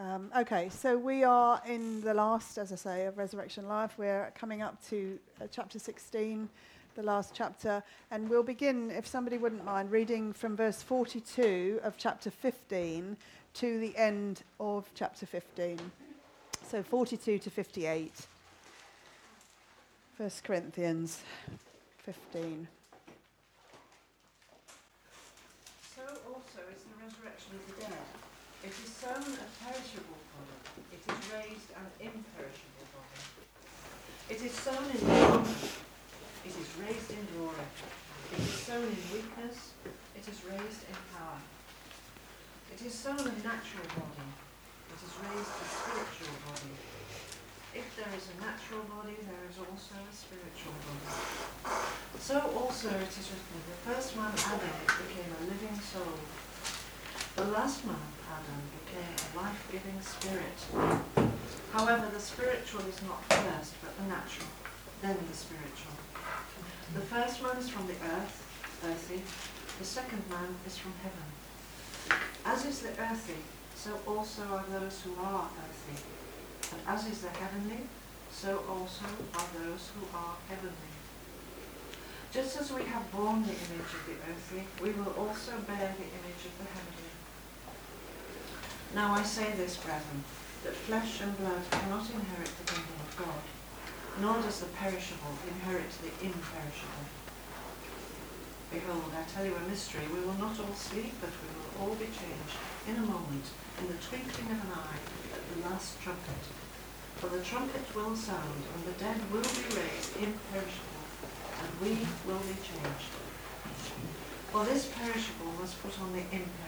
Um, okay, so we are in the last, as I say, of Resurrection Life. We're coming up to uh, chapter 16, the last chapter, and we'll begin, if somebody wouldn't mind, reading from verse 42 of chapter 15 to the end of chapter 15. So 42 to 58. 1 Corinthians 15. So also is the resurrection of the dead. It is sown a perishable body, it is raised an imperishable body. It is sown in glory, it is raised in glory. It is sown in weakness, it is raised in power. It is sown a natural body, it is raised a spiritual body. If there is a natural body, there is also a spiritual body. So also it is written, the first man Adam became a living soul. The last man Adam became a life-giving spirit. However, the spiritual is not first, but the natural, then the spiritual. The first man is from the earth, earthy. The second man is from heaven. As is the earthy, so also are those who are earthy. And as is the heavenly, so also are those who are heavenly. Just as we have borne the image of the earthly, we will also bear the image of the heavenly. Now I say this, brethren, that flesh and blood cannot inherit the kingdom of God, nor does the perishable inherit the imperishable. Behold, I tell you a mystery. We will not all sleep, but we will all be changed in a moment, in the twinkling of an eye, at the last trumpet. For the trumpet will sound, and the dead will be raised imperishable, and we will be changed. For this perishable must put on the imperishable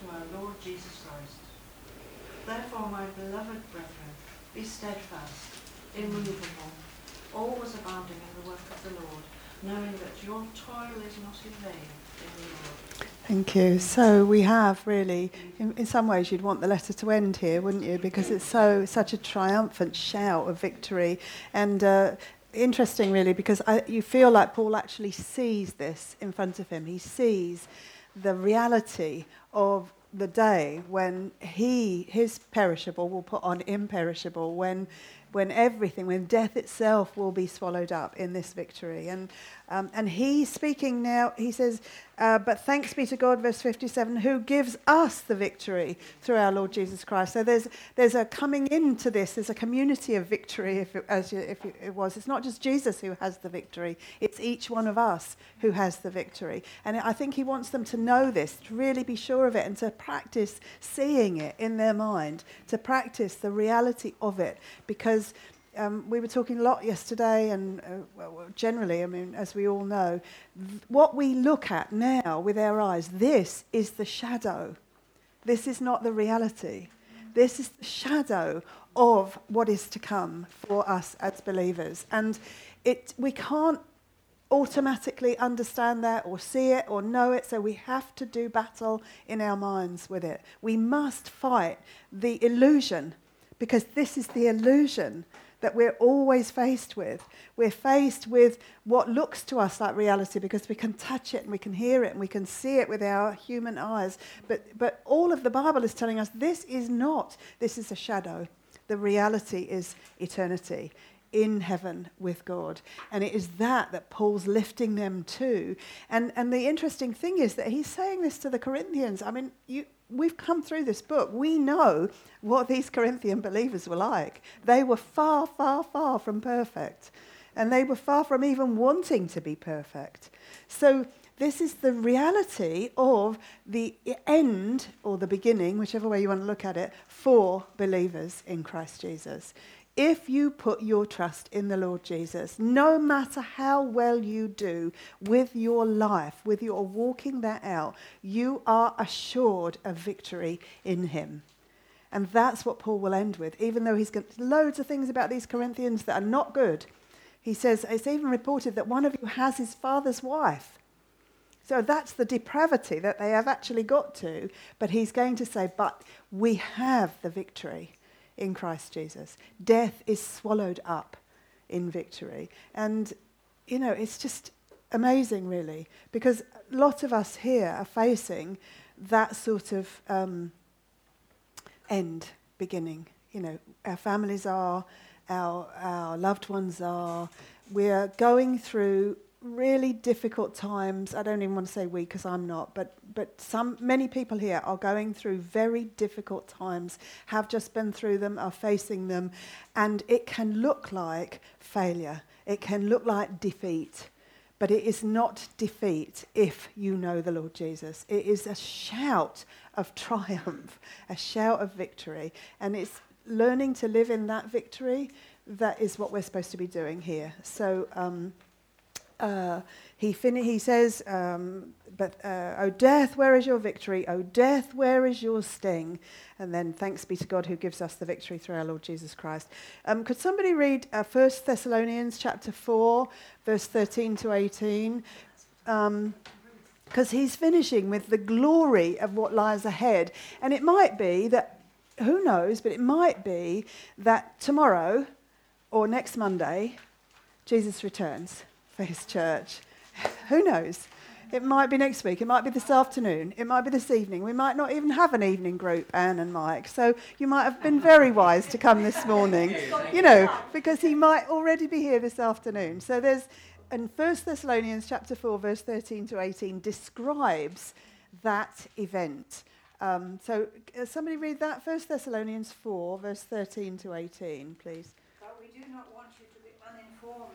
to our Lord Jesus Christ. Therefore, my beloved brethren, be steadfast, immovable, always abounding in the work of the Lord, knowing that your toil is not in vain in the Lord. Thank you. So we have really, in, in, some ways, you'd want the letter to end here, wouldn't you? Because it's so such a triumphant shout of victory, and uh, interesting, really, because I, you feel like Paul actually sees this in front of him. He sees the reality of the day when he, his perishable, will put on imperishable, when, when everything, when death itself will be swallowed up in this victory. And, um, and he's speaking now, he says, uh, But thanks be to God, verse 57, who gives us the victory through our Lord Jesus Christ. So there's, there's a coming into this, there's a community of victory, if it, as you, if it was. It's not just Jesus who has the victory, it's each one of us who has the victory. And I think he wants them to know this, to really be sure of it, and to practice seeing it in their mind, to practice the reality of it, because um, we were talking a lot yesterday, and uh, well, generally, I mean, as we all know, th- what we look at now with our eyes, this is the shadow. This is not the reality. This is the shadow of what is to come for us as believers. And it, we can't automatically understand that or see it or know it, so we have to do battle in our minds with it. We must fight the illusion because this is the illusion that we're always faced with. We're faced with what looks to us like reality because we can touch it and we can hear it and we can see it with our human eyes. But, but all of the Bible is telling us this is not, this is a shadow. The reality is eternity in heaven with God. And it is that that Paul's lifting them to. And, and the interesting thing is that he's saying this to the Corinthians. I mean, you, we've come through this book. We know what these Corinthian believers were like. They were far, far, far from perfect. And they were far from even wanting to be perfect. So, this is the reality of the end or the beginning, whichever way you want to look at it, for believers in Christ Jesus if you put your trust in the Lord Jesus, no matter how well you do with your life, with your walking that out, you are assured of victory in Him. And that's what Paul will end with, even though he's got loads of things about these Corinthians that are not good. He says, it's even reported that one of you has his father's wife. So that's the depravity that they have actually got to. But he's going to say, but we have the victory in Christ Jesus. Death is swallowed up in victory. And, you know, it's just amazing, really, because a lot of us here are facing that sort of um, end beginning. You know, our families are, our, our loved ones are. We're going through really difficult times. I don't even want to say we because I'm not, but but some many people here are going through very difficult times, have just been through them, are facing them, and it can look like failure. It can look like defeat. But it is not defeat if you know the Lord Jesus. It is a shout of triumph, a shout of victory. And it's learning to live in that victory that is what we're supposed to be doing here. So, um, uh, he, fin- he says, um, but, uh, O death, where is your victory? O death, where is your sting? And then thanks be to God who gives us the victory through our Lord Jesus Christ. Um, could somebody read uh, 1 Thessalonians chapter 4, verse 13 to 18? Because um, he's finishing with the glory of what lies ahead. And it might be that, who knows, but it might be that tomorrow or next Monday, Jesus returns for his church. Who knows? It might be next week. It might be this afternoon. It might be this evening. We might not even have an evening group, Anne and Mike. So you might have been very wise to come this morning, you know, because he might already be here this afternoon. So there's, and 1 Thessalonians chapter 4, verse 13 to 18 describes that event. Um, so uh, somebody read that, 1 Thessalonians 4, verse 13 to 18, please. But we do not want you to be uninformed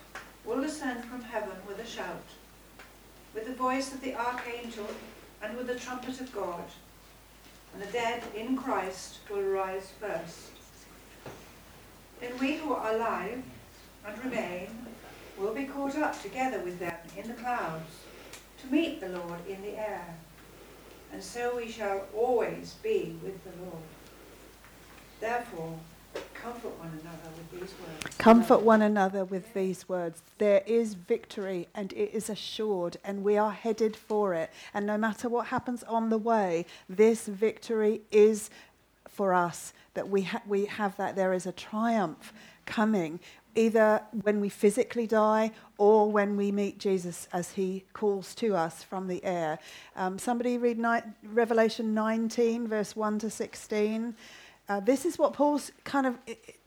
will descend from heaven with a shout, with the voice of the archangel, and with the trumpet of God. And the dead in Christ will rise first. Then we who are alive and remain will be caught up together with them in the clouds to meet the Lord in the air. And so we shall always be with the Lord. Therefore, Comfort one another with these words. Comfort one another with these words. There is victory and it is assured, and we are headed for it. And no matter what happens on the way, this victory is for us that we, ha- we have that. There is a triumph coming, either when we physically die or when we meet Jesus as he calls to us from the air. Um, somebody read ni- Revelation 19, verse 1 to 16. Uh, this is what Paul's kind of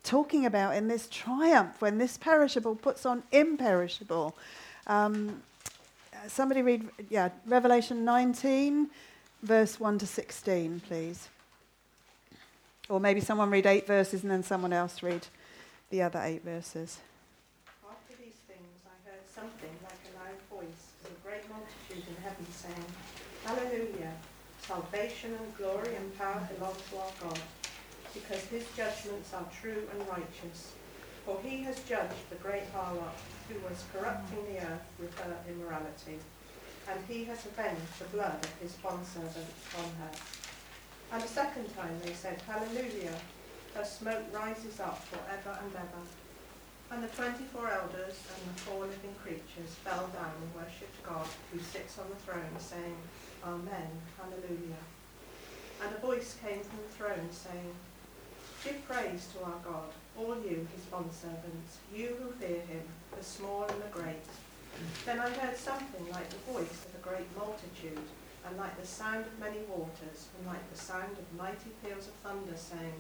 talking about in this triumph when this perishable puts on imperishable. Um, somebody read, yeah, Revelation 19, verse 1 to 16, please. Or maybe someone read eight verses and then someone else read the other eight verses. After these things, I heard something like a loud voice of a great multitude in heaven saying, Hallelujah! Salvation and glory and power belong to our God because his judgments are true and righteous. For he has judged the great harlot who was corrupting the earth with her immorality, and he has avenged the blood of his bondservants on her. And a second time they said, Hallelujah, her smoke rises up for ever and ever. And the twenty-four elders and the four living creatures fell down and worshipped God who sits on the throne, saying, Amen, Hallelujah. And a voice came from the throne saying, Give praise to our God, all you, his bondservants, you who fear him, the small and the great. Then I heard something like the voice of a great multitude, and like the sound of many waters, and like the sound of mighty peals of thunder, saying,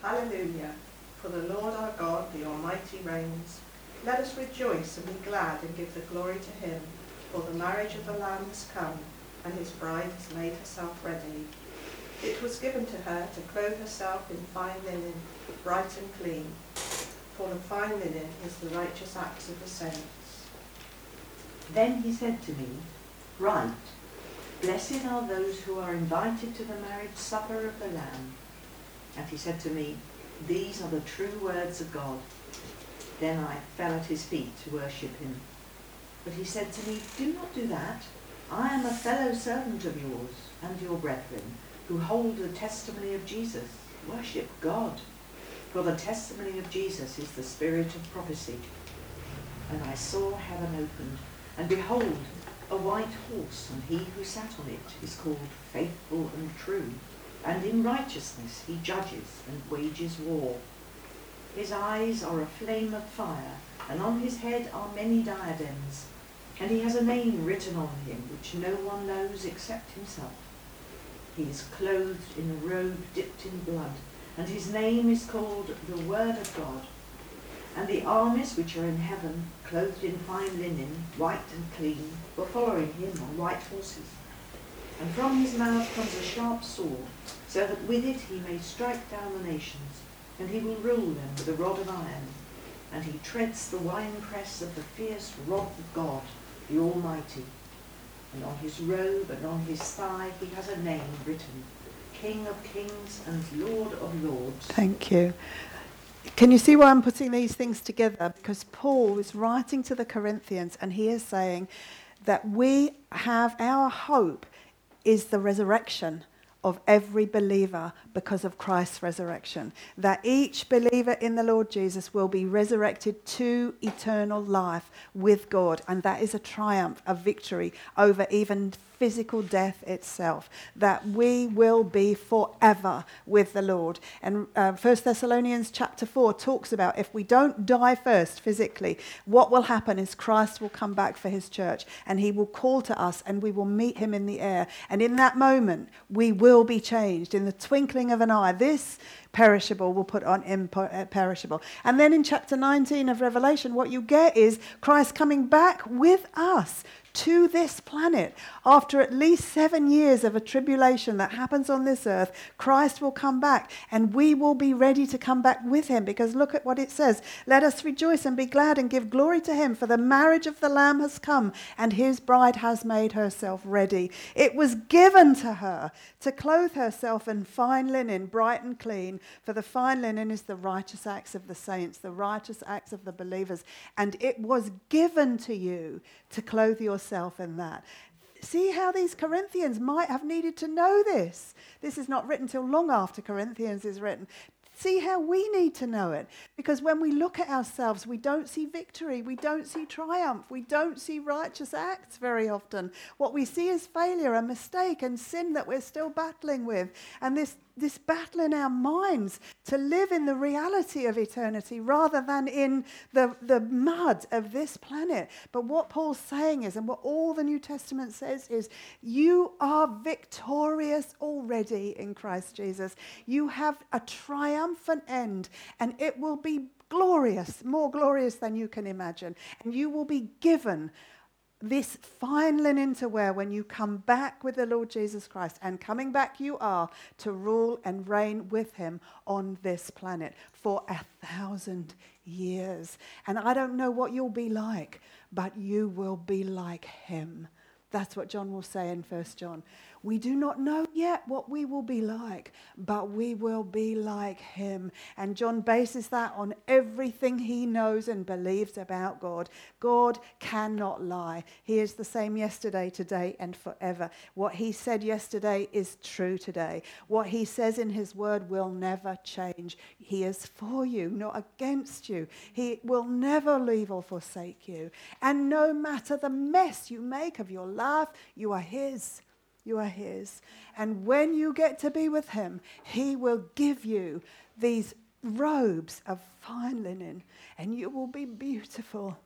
Hallelujah! For the Lord our God, the Almighty, reigns. Let us rejoice and be glad and give the glory to him, for the marriage of the Lamb has come, and his bride has made herself ready. It was given to her to clothe herself in fine linen, bright and clean, for the fine linen is the righteous acts of the saints. Then he said to me, Write, Blessed are those who are invited to the marriage supper of the Lamb. And he said to me, These are the true words of God. Then I fell at his feet to worship him. But he said to me, Do not do that. I am a fellow servant of yours and your brethren, who hold the testimony of Jesus. Worship God. For the testimony of Jesus is the spirit of prophecy. And I saw heaven opened, and behold, a white horse, and he who sat on it is called Faithful and True, and in righteousness he judges and wages war. His eyes are a flame of fire, and on his head are many diadems, and he has a name written on him which no one knows except himself. He is clothed in a robe dipped in blood, and his name is called the Word of God. And the armies which are in heaven, clothed in fine linen, white and clean, were following him on white horses. And from his mouth comes a sharp sword, so that with it he may strike down the nations, and he will rule them with a rod of iron. And he treads the winepress of the fierce wrath of God, the Almighty. And on his robe and on his thigh he has a name written, King of kings and Lord of lords. Thank you. Can you see why I'm putting these things together? Because Paul is writing to the Corinthians and he is saying that we have our hope is the resurrection of every believer because of Christ's resurrection. That each believer in the Lord Jesus will be resurrected to eternal life with God. And that is a triumph, a victory over even physical death itself, that we will be forever with the Lord. And uh, 1 Thessalonians chapter 4 talks about if we don't die first physically, what will happen is Christ will come back for his church and he will call to us and we will meet him in the air. And in that moment, we will be changed in the twinkling of an eye. This perishable will put on imperishable. And then in chapter 19 of Revelation, what you get is Christ coming back with us to this planet. After at least seven years of a tribulation that happens on this earth, Christ will come back and we will be ready to come back with him because look at what it says. Let us rejoice and be glad and give glory to him, for the marriage of the Lamb has come and his bride has made herself ready. It was given to her to clothe herself in fine linen, bright and clean, for the fine linen is the righteous acts of the saints, the righteous acts of the believers. And it was given to you to clothe yourself yourself in that. See how these Corinthians might have needed to know this. This is not written till long after Corinthians is written. See how we need to know it. Because when we look at ourselves, we don't see victory, we don't see triumph, we don't see righteous acts very often. What we see is failure and mistake and sin that we're still battling with. And this this battle in our minds to live in the reality of eternity rather than in the, the mud of this planet. But what Paul's saying is, and what all the New Testament says, is you are victorious already in Christ Jesus. You have a triumphant end, and it will be glorious, more glorious than you can imagine. And you will be given this fine linen to wear when you come back with the Lord Jesus Christ. And coming back, you are to rule and reign with him on this planet for a thousand years. And I don't know what you'll be like, but you will be like him. That's what John will say in 1 John. We do not know yet what we will be like, but we will be like him. And John bases that on everything he knows and believes about God. God cannot lie. He is the same yesterday, today, and forever. What he said yesterday is true today. What he says in his word will never change. He is for you, not against you. He will never leave or forsake you. And no matter the mess you make of your life, you are his. You are His. And when you get to be with Him, He will give you these robes of fine linen, and you will be beautiful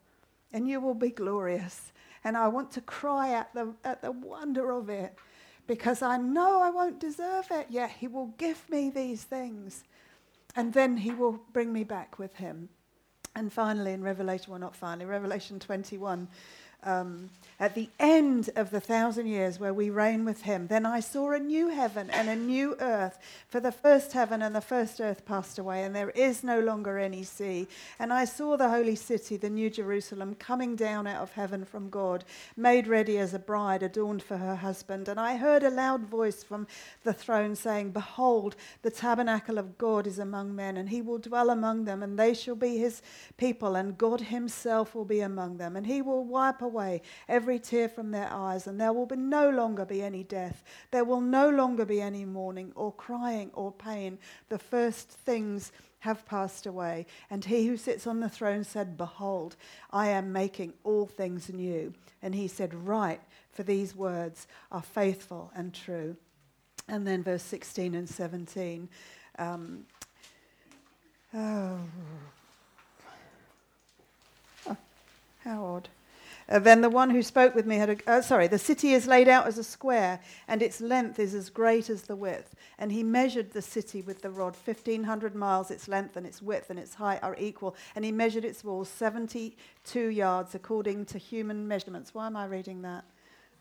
and you will be glorious. And I want to cry at the, at the wonder of it because I know I won't deserve it, yet He will give me these things. And then He will bring me back with Him. And finally, in Revelation, well, not finally, Revelation 21, um, at the end of the thousand years where we reign with him, then I saw a new heaven and a new earth. For the first heaven and the first earth passed away, and there is no longer any sea. And I saw the holy city, the new Jerusalem, coming down out of heaven from God, made ready as a bride adorned for her husband. And I heard a loud voice from the throne saying, Behold, the tabernacle of God is among men, and he will dwell among them, and they shall be his people, and God himself will be among them, and he will wipe away every tear from their eyes, and there will be no longer be any death. There will no longer be any mourning, or crying, or pain. The first things have passed away. And he who sits on the throne said, Behold, I am making all things new. And he said, Write, for these words are faithful and true. And then verse 16 and 17. Um, oh. oh, how odd. Uh, then the one who spoke with me had a, uh, sorry, the city is laid out as a square, and its length is as great as the width. And he measured the city with the rod, 1,500 miles, its length and its width and its height are equal. And he measured its walls 72 yards according to human measurements. Why am I reading that?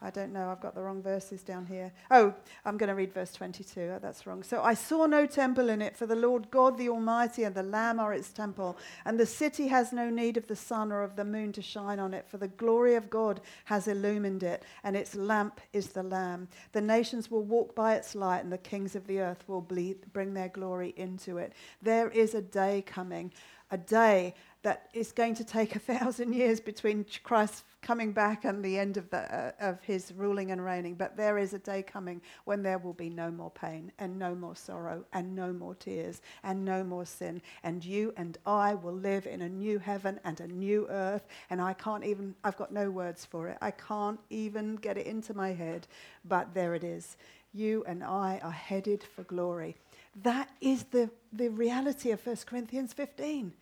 I don't know. I've got the wrong verses down here. Oh, I'm going to read verse 22. that's wrong. So I saw no temple in it, for the Lord God the Almighty and the Lamb are its temple. And the city has no need of the sun or of the moon to shine on it, for the glory of God has illumined it, and its lamp is the Lamb. The nations will walk by its light, and the kings of the earth will bring their glory into it. There is a day coming, a day that is going to take a thousand years between Christ coming back and the end of, the, uh, of his ruling and reigning. But there is a day coming when there will be no more pain and no more sorrow and no more tears and no more sin. And you and I will live in a new heaven and a new earth. And I can't even, I've got no words for it. I can't even get it into my head. But there it is. You and I are headed for glory. That is the, the reality of 1 Corinthians 15.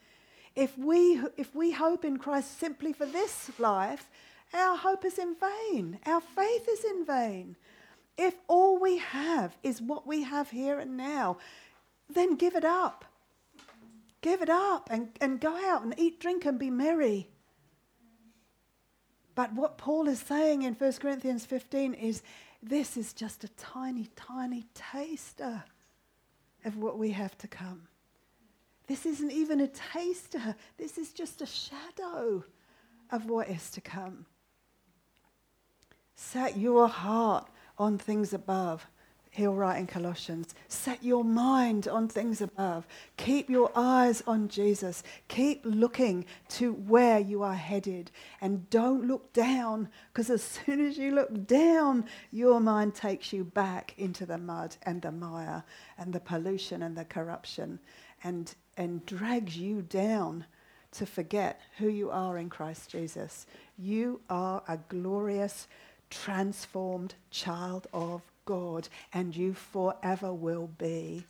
If we, if we hope in Christ simply for this life, our hope is in vain. Our faith is in vain. If all we have is what we have here and now, then give it up. Give it up and, and go out and eat, drink, and be merry. But what Paul is saying in 1 Corinthians 15 is this is just a tiny, tiny taster of what we have to come. This isn't even a taster, this is just a shadow of what is to come. Set your heart on things above. He'll write in Colossians. Set your mind on things above. Keep your eyes on Jesus. Keep looking to where you are headed. And don't look down, because as soon as you look down, your mind takes you back into the mud and the mire and the pollution and the corruption. And and drags you down to forget who you are in Christ Jesus. You are a glorious, transformed child of God, and you forever will be.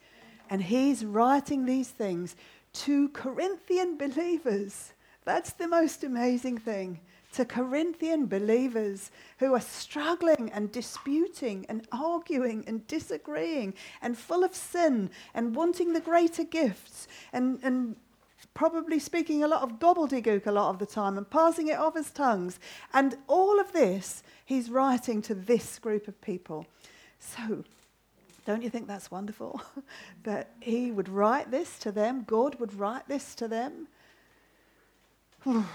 And he's writing these things to Corinthian believers. That's the most amazing thing. To Corinthian believers who are struggling and disputing and arguing and disagreeing and full of sin and wanting the greater gifts and, and probably speaking a lot of gobbledygook a lot of the time and passing it off as tongues. And all of this, he's writing to this group of people. So, don't you think that's wonderful? that he would write this to them, God would write this to them.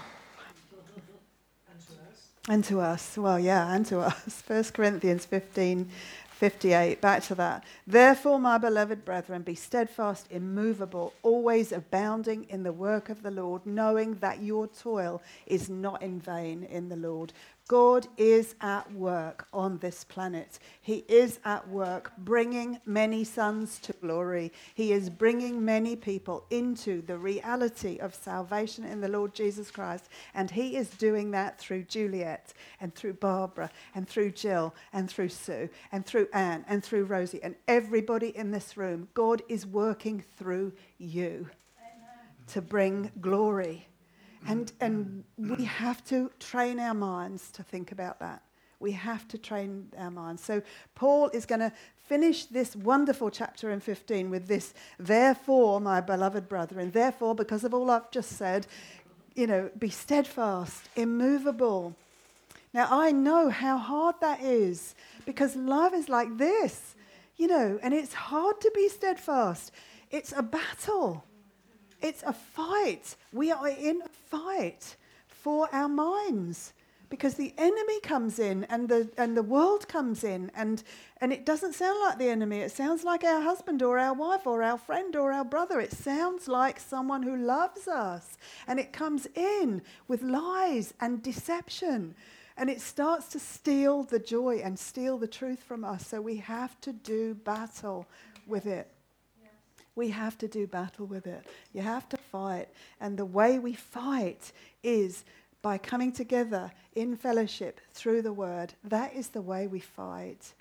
And to us. Well, yeah, and to us. 1 Corinthians 15, 58. Back to that. Therefore, my beloved brethren, be steadfast, immovable, always abounding in the work of the Lord, knowing that your toil is not in vain in the Lord. God is at work on this planet. He is at work bringing many sons to glory. He is bringing many people into the reality of salvation in the Lord Jesus Christ. And He is doing that through Juliet and through Barbara and through Jill and through Sue and through Anne and through Rosie and everybody in this room. God is working through you Amen. to bring glory and, and we have to train our minds to think about that. We have to train our minds. So, Paul is going to finish this wonderful chapter in 15 with this, therefore, my beloved brother, and therefore, because of all I've just said, you know, be steadfast, immovable, Now, I know how hard that is because love is like this, you know, and it's hard to be steadfast. It's a battle, it's a fight. We are in a fight for our minds because the enemy comes in and the, and the world comes in and, and it doesn't sound like the enemy. It sounds like our husband or our wife or our friend or our brother. It sounds like someone who loves us. And it comes in with lies and deception. And it starts to steal the joy and steal the truth from us. So we have to do battle with it we have to do battle with it. You have to fight. And the way we fight is by coming together in fellowship through the word. That is the way we fight.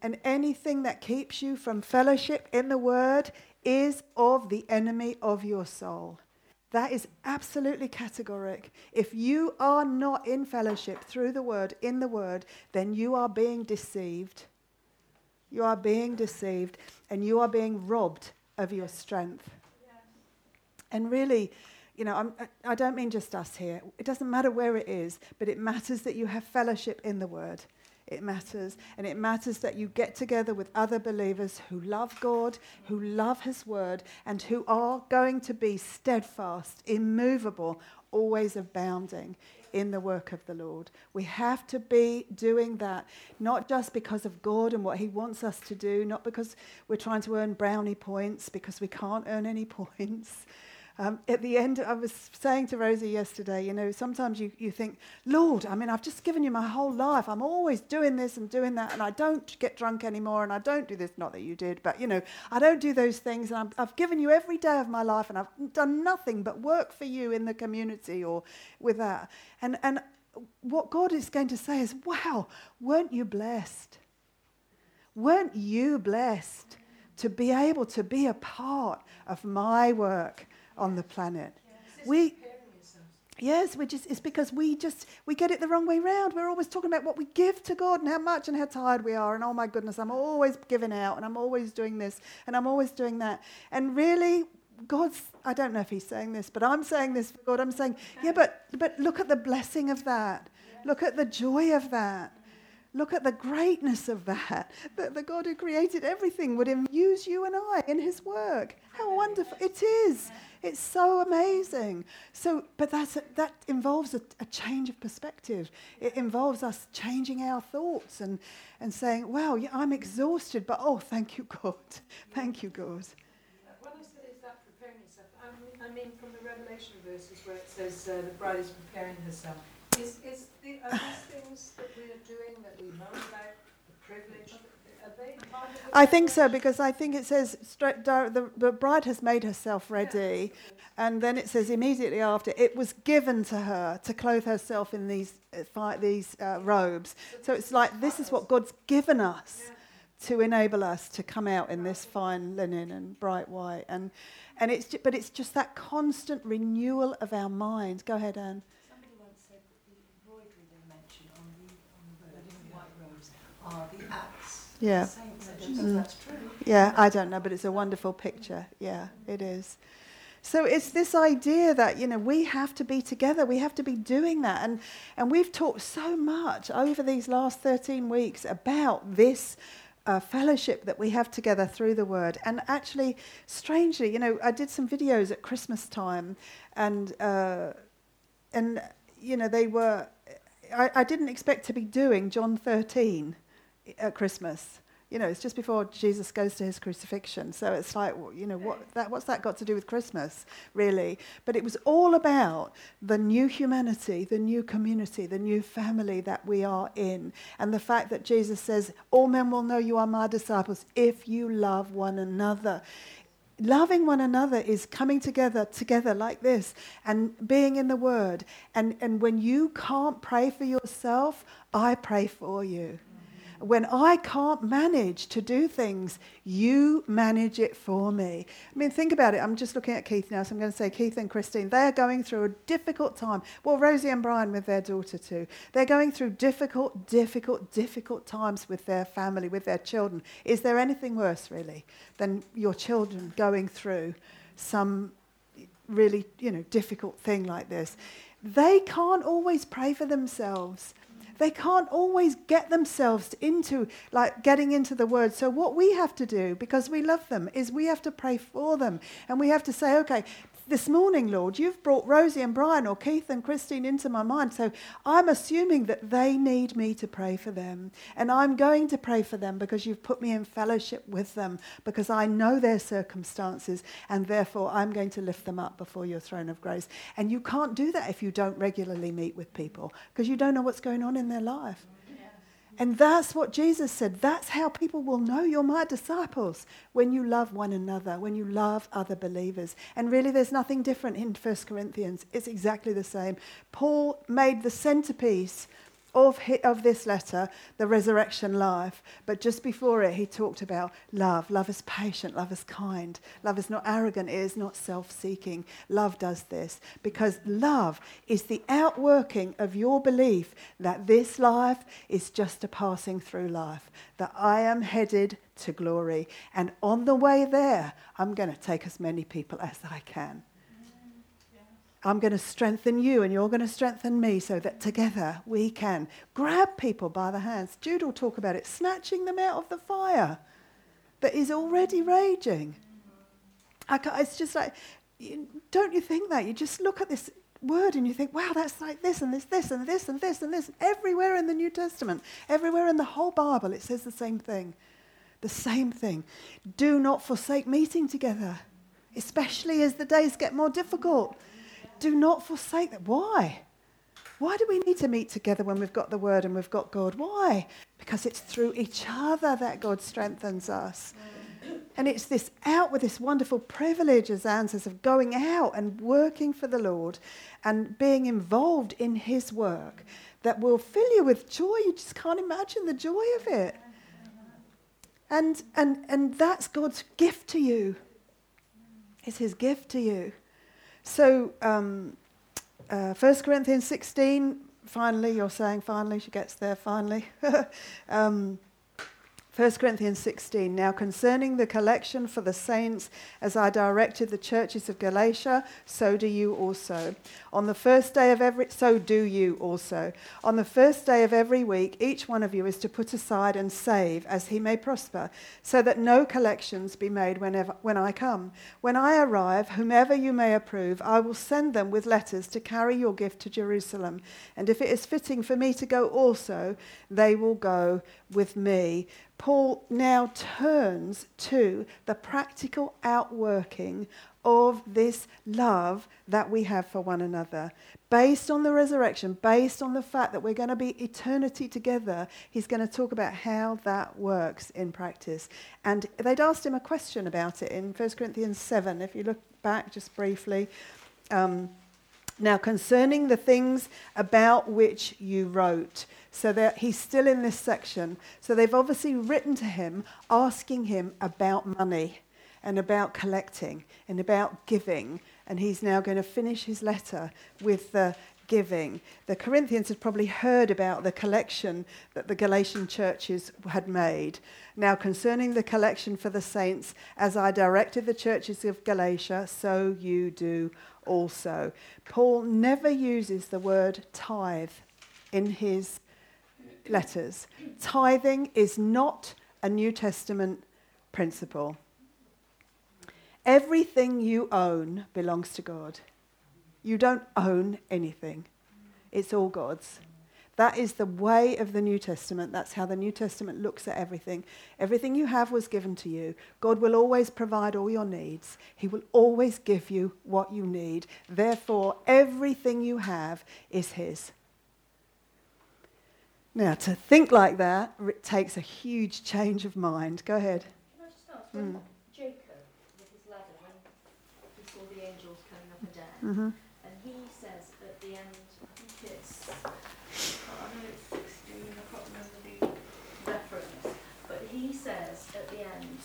And anything that keeps you from fellowship in the word is of the enemy of your soul. That is absolutely categoric. If you are not in fellowship through the word, in the word, then you are being deceived. You are being deceived and you are being robbed of your strength. And really, you know, I'm, I don't mean just us here. It doesn't matter where it is, but it matters that you have fellowship in the Word. It matters. And it matters that you get together with other believers who love God, who love His Word, and who are going to be steadfast, immovable, always abounding in the work of the Lord. We have to be doing that, not just because of God and what He wants us to do, not because we're trying to earn brownie points, because we can't earn any points. Um, at the end, I was saying to Rosie yesterday, you know, sometimes you, you think, Lord, I mean, I've just given you my whole life. I'm always doing this and doing that, and I don't get drunk anymore, and I don't do this. Not that you did, but, you know, I don't do those things, and i have given you every day of my life, and I've done nothing but work for you in the community or with that. And, and what God is going to say is, wow, weren't you blessed? Weren't you blessed to be able to be a part of my work? On the planet. We, yes, we just, it's because we just, we get it the wrong way round. We're always talking about what we give to God and how much and how tired we are. And oh my goodness, I'm always giving out and I'm always doing this and I'm always doing that. And really, God's, I don't know if he's saying this, but I'm saying this for God. I'm saying, yeah, but, but look at the blessing of that. Look at the joy of that. Look at the greatness of that. That the God who created everything would use you and I in his work. How wonderful. It is. It's so amazing. So, but that's a, that involves a, a, change of perspective. It involves us changing our thoughts and, and saying, wow, yeah, I'm exhausted, but oh, thank you, God. Thank you, God. When I say is that preparing yourself, I mean, I mean from the Revelation verses where it says uh, the bride is preparing herself. Is, is the, are these things that we are doing that we know about, the privilege, I think so because I think it says straight, the, the bride has made herself ready, and then it says immediately after it was given to her to clothe herself in these uh, these uh, robes. So it's like this is what God's given us to enable us to come out in this fine linen and bright white, and and it's but it's just that constant renewal of our mind. Go ahead, Anne. Somebody once said that the embroidery they mentioned on the on the white robes are the acts yeah. Mm. Yeah, I don't know, but it's a wonderful picture. Yeah, it is. So it's this idea that, you know, we have to be together. We have to be doing that. And, and we've talked so much over these last 13 weeks about this uh, fellowship that we have together through the word. And actually, strangely, you know, I did some videos at Christmas time and, uh, and you know, they were, I, I didn't expect to be doing John 13 at Christmas. You know, it's just before Jesus goes to his crucifixion. So it's like, you know, what that, what's that got to do with Christmas, really? But it was all about the new humanity, the new community, the new family that we are in. And the fact that Jesus says, All men will know you are my disciples if you love one another loving one another is coming together together like this and being in the word and and when you can't pray for yourself i pray for you when I can't manage to do things, you manage it for me. I mean, think about it. I'm just looking at Keith now, so I'm going to say Keith and Christine, they're going through a difficult time. Well, Rosie and Brian with their daughter too. They're going through difficult, difficult, difficult times with their family, with their children. Is there anything worse, really, than your children going through some really, you know, difficult thing like this? They can't always pray for themselves. They can't always get themselves into like getting into the word. So what we have to do, because we love them, is we have to pray for them. And we have to say, okay, this morning, Lord, you've brought Rosie and Brian or Keith and Christine into my mind. So I'm assuming that they need me to pray for them. And I'm going to pray for them because you've put me in fellowship with them, because I know their circumstances, and therefore I'm going to lift them up before your throne of grace. And you can't do that if you don't regularly meet with people, because you don't know what's going on in their life. And that's what Jesus said. That's how people will know you're my disciples when you love one another, when you love other believers. And really, there's nothing different in 1 Corinthians. It's exactly the same. Paul made the centerpiece of, of this letter, the resurrection life. But just before it, he talked about love. Love is patient, love is kind, love is not arrogant, it is not self seeking. Love does this because love is the outworking of your belief that this life is just a passing through life, that I am headed to glory. And on the way there, I'm going to take as many people as I can. I'm going to strengthen you and you're going to strengthen me so that together we can grab people by the hands. Jude will talk about it, snatching them out of the fire that is already raging. it's just like, don't you think that? You just look at this word and you think, wow, that's like this and this, this and this and this and this. Everywhere in the New Testament, everywhere in the whole Bible, it says the same thing. The same thing. Do not forsake meeting together, especially as the days get more difficult do not forsake that. Why? Why do we need to meet together when we've got the word and we've got God? Why? Because it's through each other that God strengthens us. And it's this out with this wonderful privilege, as Anne says, of going out and working for the Lord and being involved in his work that will fill you with joy. You just can't imagine the joy of it. And, and, and that's God's gift to you. It's his gift to you. So, um, uh, 1 Corinthians 16, finally, you're saying finally, she gets there finally. um, 1 Corinthians 16. Now, concerning the collection for the saints, as I directed the churches of Galatia, so do you also. On the first day of every, so do you also. On the first day of every week, each one of you is to put aside and save as he may prosper, so that no collections be made whenever, when I come. When I arrive, whomever you may approve, I will send them with letters to carry your gift to Jerusalem. And if it is fitting for me to go also, they will go with me. Paul now turns to the practical outworking of this love that we have for one another. Based on the resurrection, based on the fact that we're going to be eternity together, he's going to talk about how that works in practice. And they'd asked him a question about it in 1 Corinthians 7. If you look back just briefly. Um, now, concerning the things about which you wrote, so he's still in this section. So they've obviously written to him asking him about money and about collecting and about giving. And he's now going to finish his letter with the giving. The Corinthians had probably heard about the collection that the Galatian churches had made. Now, concerning the collection for the saints, as I directed the churches of Galatia, so you do also. Paul never uses the word tithe in his letters. Tithing is not a New Testament principle. Everything you own belongs to God. You don't own anything, it's all God's. That is the way of the New Testament. That's how the New Testament looks at everything. Everything you have was given to you. God will always provide all your needs, He will always give you what you need. Therefore, everything you have is His. Now, to think like that it takes a huge change of mind. Go ahead. Can I just ask, mm. Jacob, with his ladder, when he saw the angels coming up and down, mm-hmm. and he says at the end, I think it's, I know it's 16, I can't remember the reference, but he says at the end,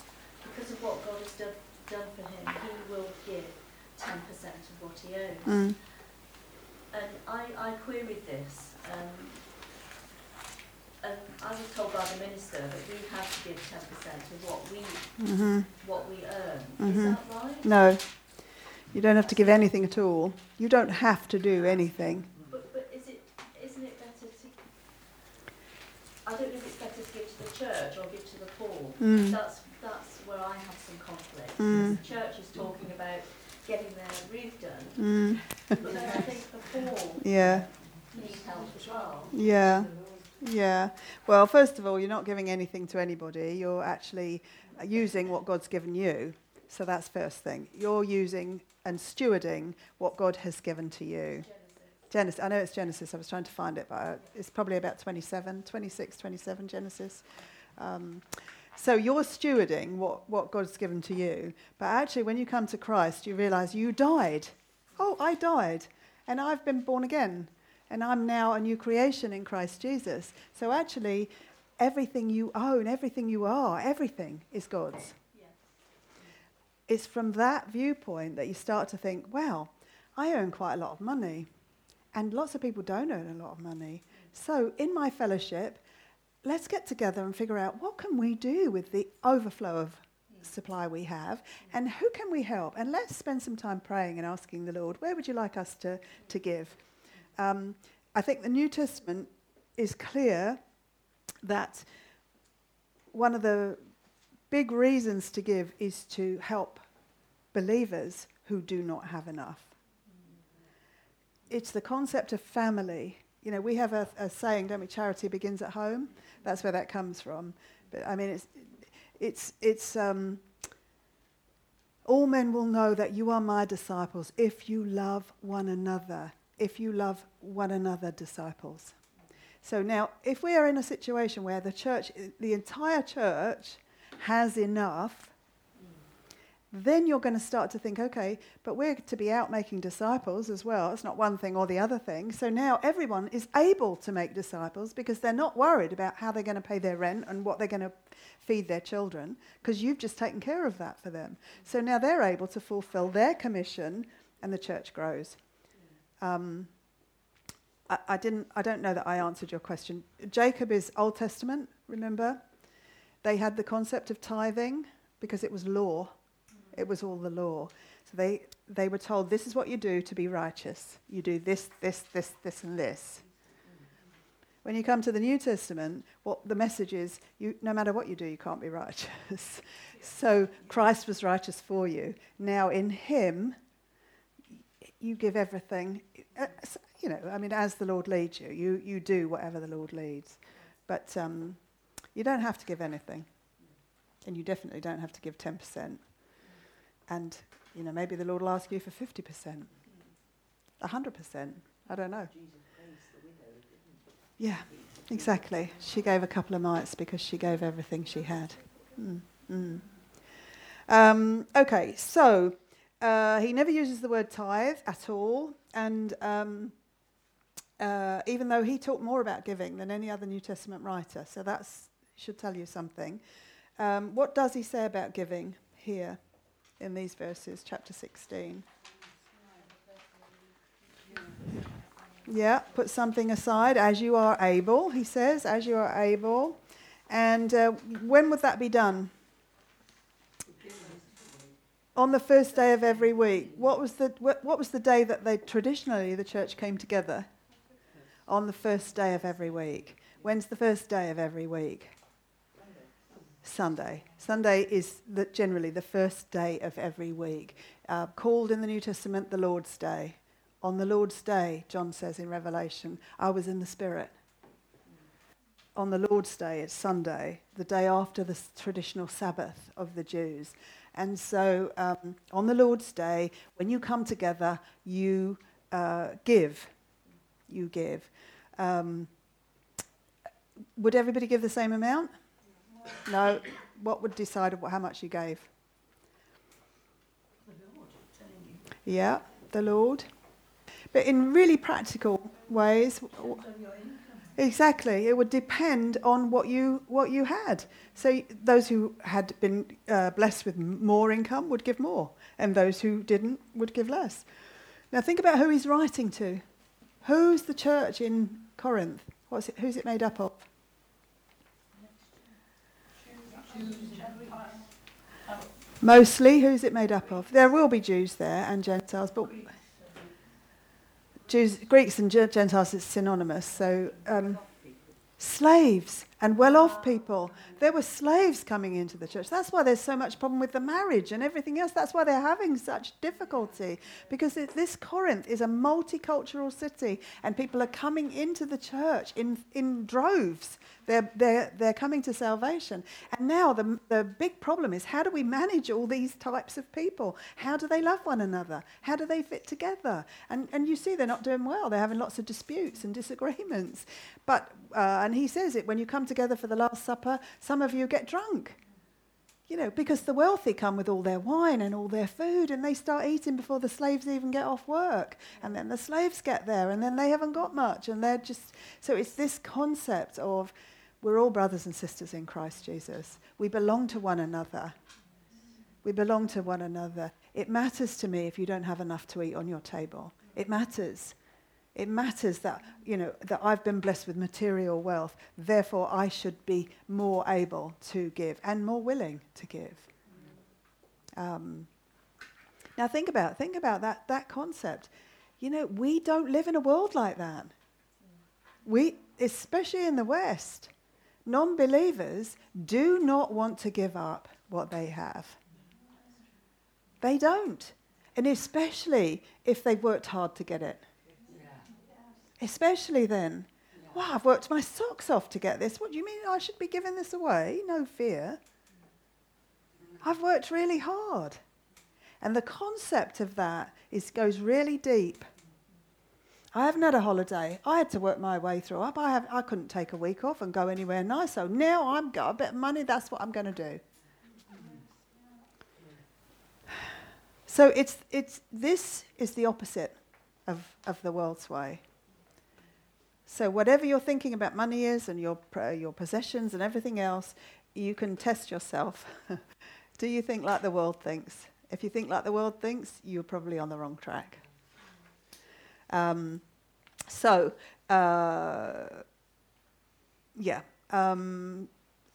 because of what God has done, done for him, he will give 10% of what he owes. Mm. And I, I queried this. Um, and I was told by the minister that we have to give ten percent of what we mm-hmm. what we earn. Mm-hmm. Is that right? No, you don't have to give anything at all. You don't have to do anything. But, but is it isn't it better to I don't know if it's better to give to the church or give to the poor. Mm. That's that's where I have some conflict. Mm. The church is talking about getting their roof done, Mm. but then I think the poor Yeah, need help as well. yeah, yeah. Well, first of all, you're not giving anything to anybody. You're actually using what God's given you. So that's first thing. You're using and stewarding what God has given to you. Genesis. I know it's Genesis. I was trying to find it, but uh, it's probably about 27, 26, 27 Genesis. Um, so you're stewarding what, what God's given to you. But actually, when you come to Christ, you realize you died. Oh, I died. And I've been born again. And I'm now a new creation in Christ Jesus. So actually, everything you own, everything you are, everything is God's. Yes. It's from that viewpoint that you start to think, well, I earn quite a lot of money. And lots of people don't earn a lot of money. So in my fellowship, let's get together and figure out what can we do with the overflow of supply we have and who can we help and let's spend some time praying and asking the lord where would you like us to, to give um, i think the new testament is clear that one of the big reasons to give is to help believers who do not have enough it's the concept of family you know, we have a, a, saying, don't we? Charity begins at home. That's where that comes from. But I mean, it's, it's, it's. Um, all men will know that you are my disciples if you love one another. If you love one another, disciples. So now, if we are in a situation where the church, the entire church, has enough, then you're going to start to think, okay, but we're to be out making disciples as well. It's not one thing or the other thing. So now everyone is able to make disciples because they're not worried about how they're going to pay their rent and what they're going to feed their children because you've just taken care of that for them. So now they're able to fulfill their commission and the church grows. Um, I, I, didn't, I don't know that I answered your question. Jacob is Old Testament, remember? They had the concept of tithing because it was law. It was all the law. So they, they were told, this is what you do to be righteous. You do this, this, this, this, and this. When you come to the New Testament, what the message is, you, no matter what you do, you can't be righteous. so Christ was righteous for you. Now in him, you give everything, uh, you know, I mean, as the Lord leads you, you, you do whatever the Lord leads. But um, you don't have to give anything. And you definitely don't have to give 10%. And, you know, maybe the Lord will ask you for 50%, 100%. I don't know. Yeah, exactly. She gave a couple of mites because she gave everything she had. Mm, mm. Um, okay, so uh, he never uses the word tithe at all. And um, uh, even though he talked more about giving than any other New Testament writer, so that should tell you something. Um, what does he say about giving here? in these verses, chapter 16. Yeah, put something aside as you are able, he says, as you are able. And uh, when would that be done? On the first day of every week. What was the what, was the day that they traditionally the church came together? On the first day of every week. When's the first day of every week? Sunday. Sunday is the, generally the first day of every week, uh, called in the New Testament the Lord's Day. On the Lord's Day, John says in Revelation, I was in the Spirit. On the Lord's Day, it's Sunday, the day after the traditional Sabbath of the Jews. And so um, on the Lord's Day, when you come together, you uh, give. You give. Um, would everybody give the same amount? No. What would decide how much you gave? The Lord telling you. Yeah, the Lord. But in really practical ways, exactly, it would depend on what you what you had. So those who had been uh, blessed with more income would give more, and those who didn't would give less. Now think about who he's writing to. Who's the church in Corinth? What's it, who's it made up of? Mostly, who's it made up of? There will be Jews there and Gentiles, but Jews, Greeks and Gentiles is synonymous. So um, slaves, and well off people. There were slaves coming into the church. That's why there's so much problem with the marriage and everything else. That's why they're having such difficulty because it, this Corinth is a multicultural city and people are coming into the church in, in droves. They're, they're, they're coming to salvation. And now the, the big problem is how do we manage all these types of people? How do they love one another? How do they fit together? And, and you see, they're not doing well. They're having lots of disputes and disagreements. But, uh, and he says it when you come together for the Last Supper, some of you get drunk. You know, because the wealthy come with all their wine and all their food, and they start eating before the slaves even get off work. And then the slaves get there, and then they haven't got much. And they're just. So it's this concept of we're all brothers and sisters in Christ Jesus. We belong to one another. We belong to one another. It matters to me if you don't have enough to eat on your table. It matters. It matters that, you know, that I've been blessed with material wealth. Therefore, I should be more able to give and more willing to give. Um, now, think about, think about that, that concept. You know, we don't live in a world like that. We, especially in the West, non believers do not want to give up what they have. They don't. And especially if they've worked hard to get it. Especially then. Wow, I've worked my socks off to get this. What do you mean I should be giving this away? No fear. I've worked really hard. And the concept of that is, goes really deep. I haven't had a holiday. I had to work my way through. up. I, have, I couldn't take a week off and go anywhere nice. So now I've got a bit of money. That's what I'm going to do. So it's, it's, this is the opposite of, of the world's way. So whatever you're thinking about money is and your, your possessions and everything else, you can test yourself. do you think like the world thinks? If you think like the world thinks, you're probably on the wrong track. Um, so, uh, yeah. Um,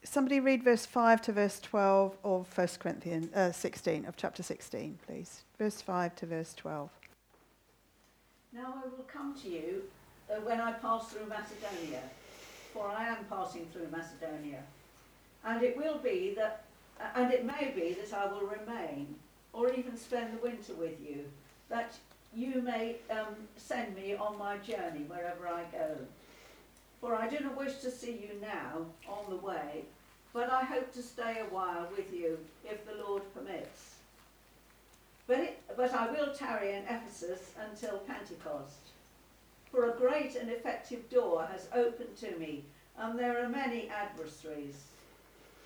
somebody read verse 5 to verse 12 of 1 Corinthians uh, 16, of chapter 16, please. Verse 5 to verse 12. Now I will come to you uh, when I pass through Macedonia, for I am passing through Macedonia. And it will be that, uh, and it may be that I will remain, or even spend the winter with you, that you may um, send me on my journey wherever I go. For I do not wish to see you now on the way, but I hope to stay a while with you if the Lord permits. But, it, but I will tarry in Ephesus until Pentecost. For a great and effective door has opened to me, and there are many adversaries.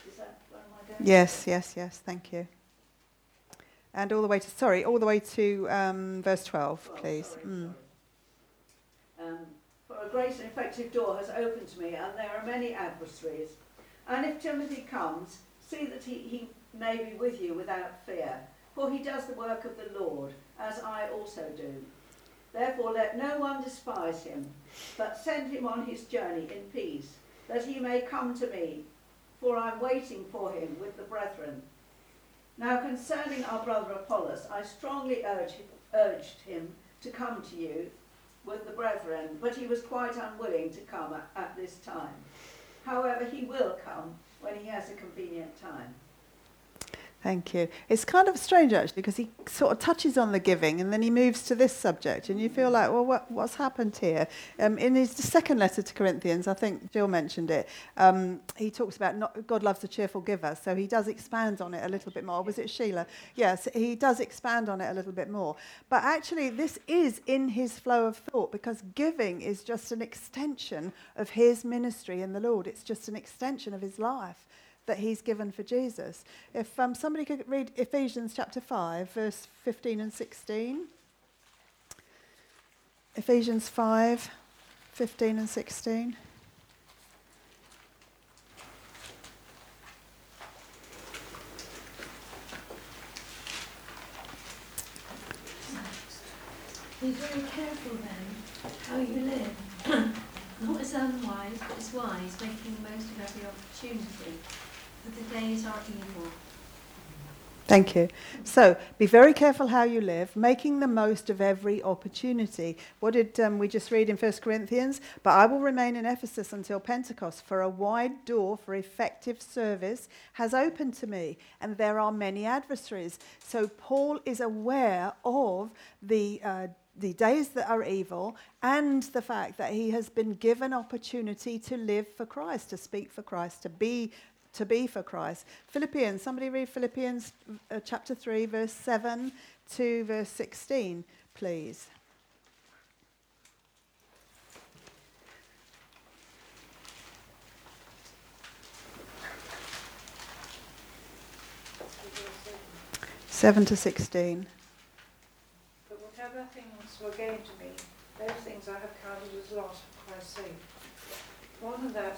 Is that where am I going? Yes, yes, yes, thank you. And all the way to, sorry, all the way to um, verse 12, please. Sorry, mm. sorry. Um, for a great and effective door has opened to me, and there are many adversaries. And if Timothy comes, see that he, he may be with you without fear, for he does the work of the Lord, as I also do. Therefore, let no one despise him, but send him on his journey in peace, that he may come to me, for I am waiting for him with the brethren. Now, concerning our brother Apollos, I strongly urge, urged him to come to you with the brethren, but he was quite unwilling to come at, at this time. However, he will come when he has a convenient time. Thank you. It's kind of strange actually because he sort of touches on the giving and then he moves to this subject, and you feel like, well, what, what's happened here? Um, in his second letter to Corinthians, I think Jill mentioned it. Um, he talks about not, God loves a cheerful giver, so he does expand on it a little bit more. Was it Sheila? Yes, he does expand on it a little bit more. But actually, this is in his flow of thought because giving is just an extension of his ministry in the Lord. It's just an extension of his life that he's given for Jesus. If um, somebody could read Ephesians chapter 5, verse 15 and 16. Ephesians 5, 15 and 16. Be very careful then how you live, not as unwise, but as wise, making the most of every opportunity the days are evil. Thank you. So be very careful how you live, making the most of every opportunity. What did um, we just read in 1 Corinthians? But I will remain in Ephesus until Pentecost, for a wide door for effective service has opened to me, and there are many adversaries. So Paul is aware of the. Uh, the days that are evil and the fact that he has been given opportunity to live for Christ, to speak for Christ, to be to be for Christ. Philippians, somebody read Philippians uh, chapter 3, verse 7 to verse 16, please. Seven to sixteen. But whatever things were gained to me, those things I have counted as loss for Christ's sake. More than that,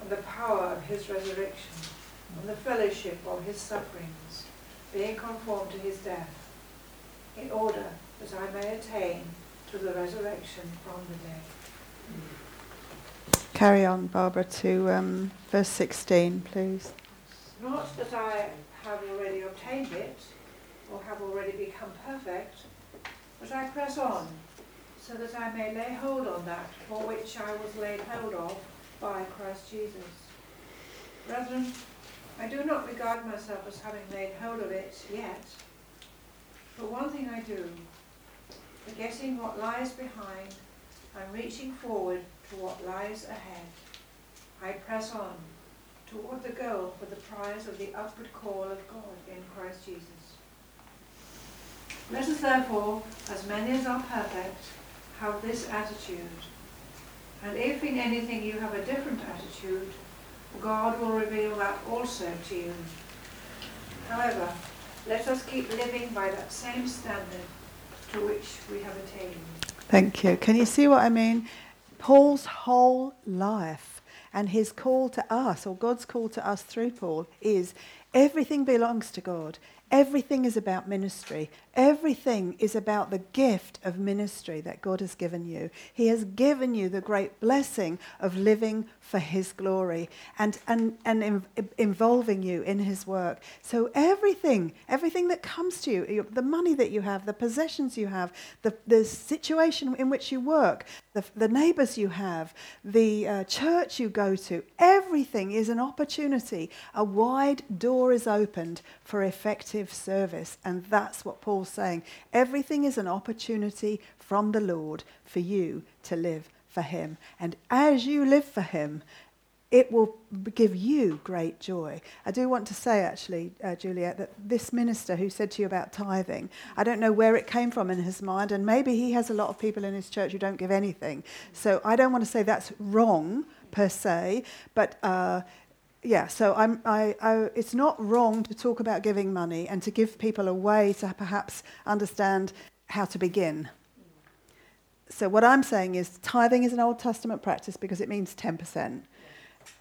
and the power of his resurrection, and the fellowship of his sufferings, being conformed to his death, in order that I may attain to the resurrection from the dead. Carry on, Barbara, to um, verse 16, please. Not that I have already obtained it, or have already become perfect, but I press on, so that I may lay hold on that for which I was laid hold of by Christ Jesus. Brethren, I do not regard myself as having laid hold of it yet, but one thing I do, forgetting what lies behind and reaching forward to what lies ahead, I press on toward the goal for the prize of the upward call of God in Christ Jesus. Let us therefore, as many as are perfect, have this attitude and if in anything you have a different attitude, God will reveal that also to you. However, let us keep living by that same standard to which we have attained. Thank you. Can you see what I mean? Paul's whole life and his call to us, or God's call to us through Paul, is everything belongs to God. Everything is about ministry. Everything is about the gift of ministry that God has given you. He has given you the great blessing of living for His glory and, and, and in, involving you in His work. So, everything, everything that comes to you, the money that you have, the possessions you have, the, the situation in which you work, the, the neighbors you have, the uh, church you go to, everything is an opportunity. A wide door is opened for effective service. And that's what Paul's saying. Everything is an opportunity from the Lord for you to live for Him. And as you live for Him, it will give you great joy. I do want to say, actually, uh, Juliet, that this minister who said to you about tithing, I don't know where it came from in his mind, and maybe he has a lot of people in his church who don't give anything. So I don't want to say that's wrong per se, but. Uh, yeah, so I'm, I, I, it's not wrong to talk about giving money and to give people a way to perhaps understand how to begin. So, what I'm saying is, tithing is an Old Testament practice because it means 10%.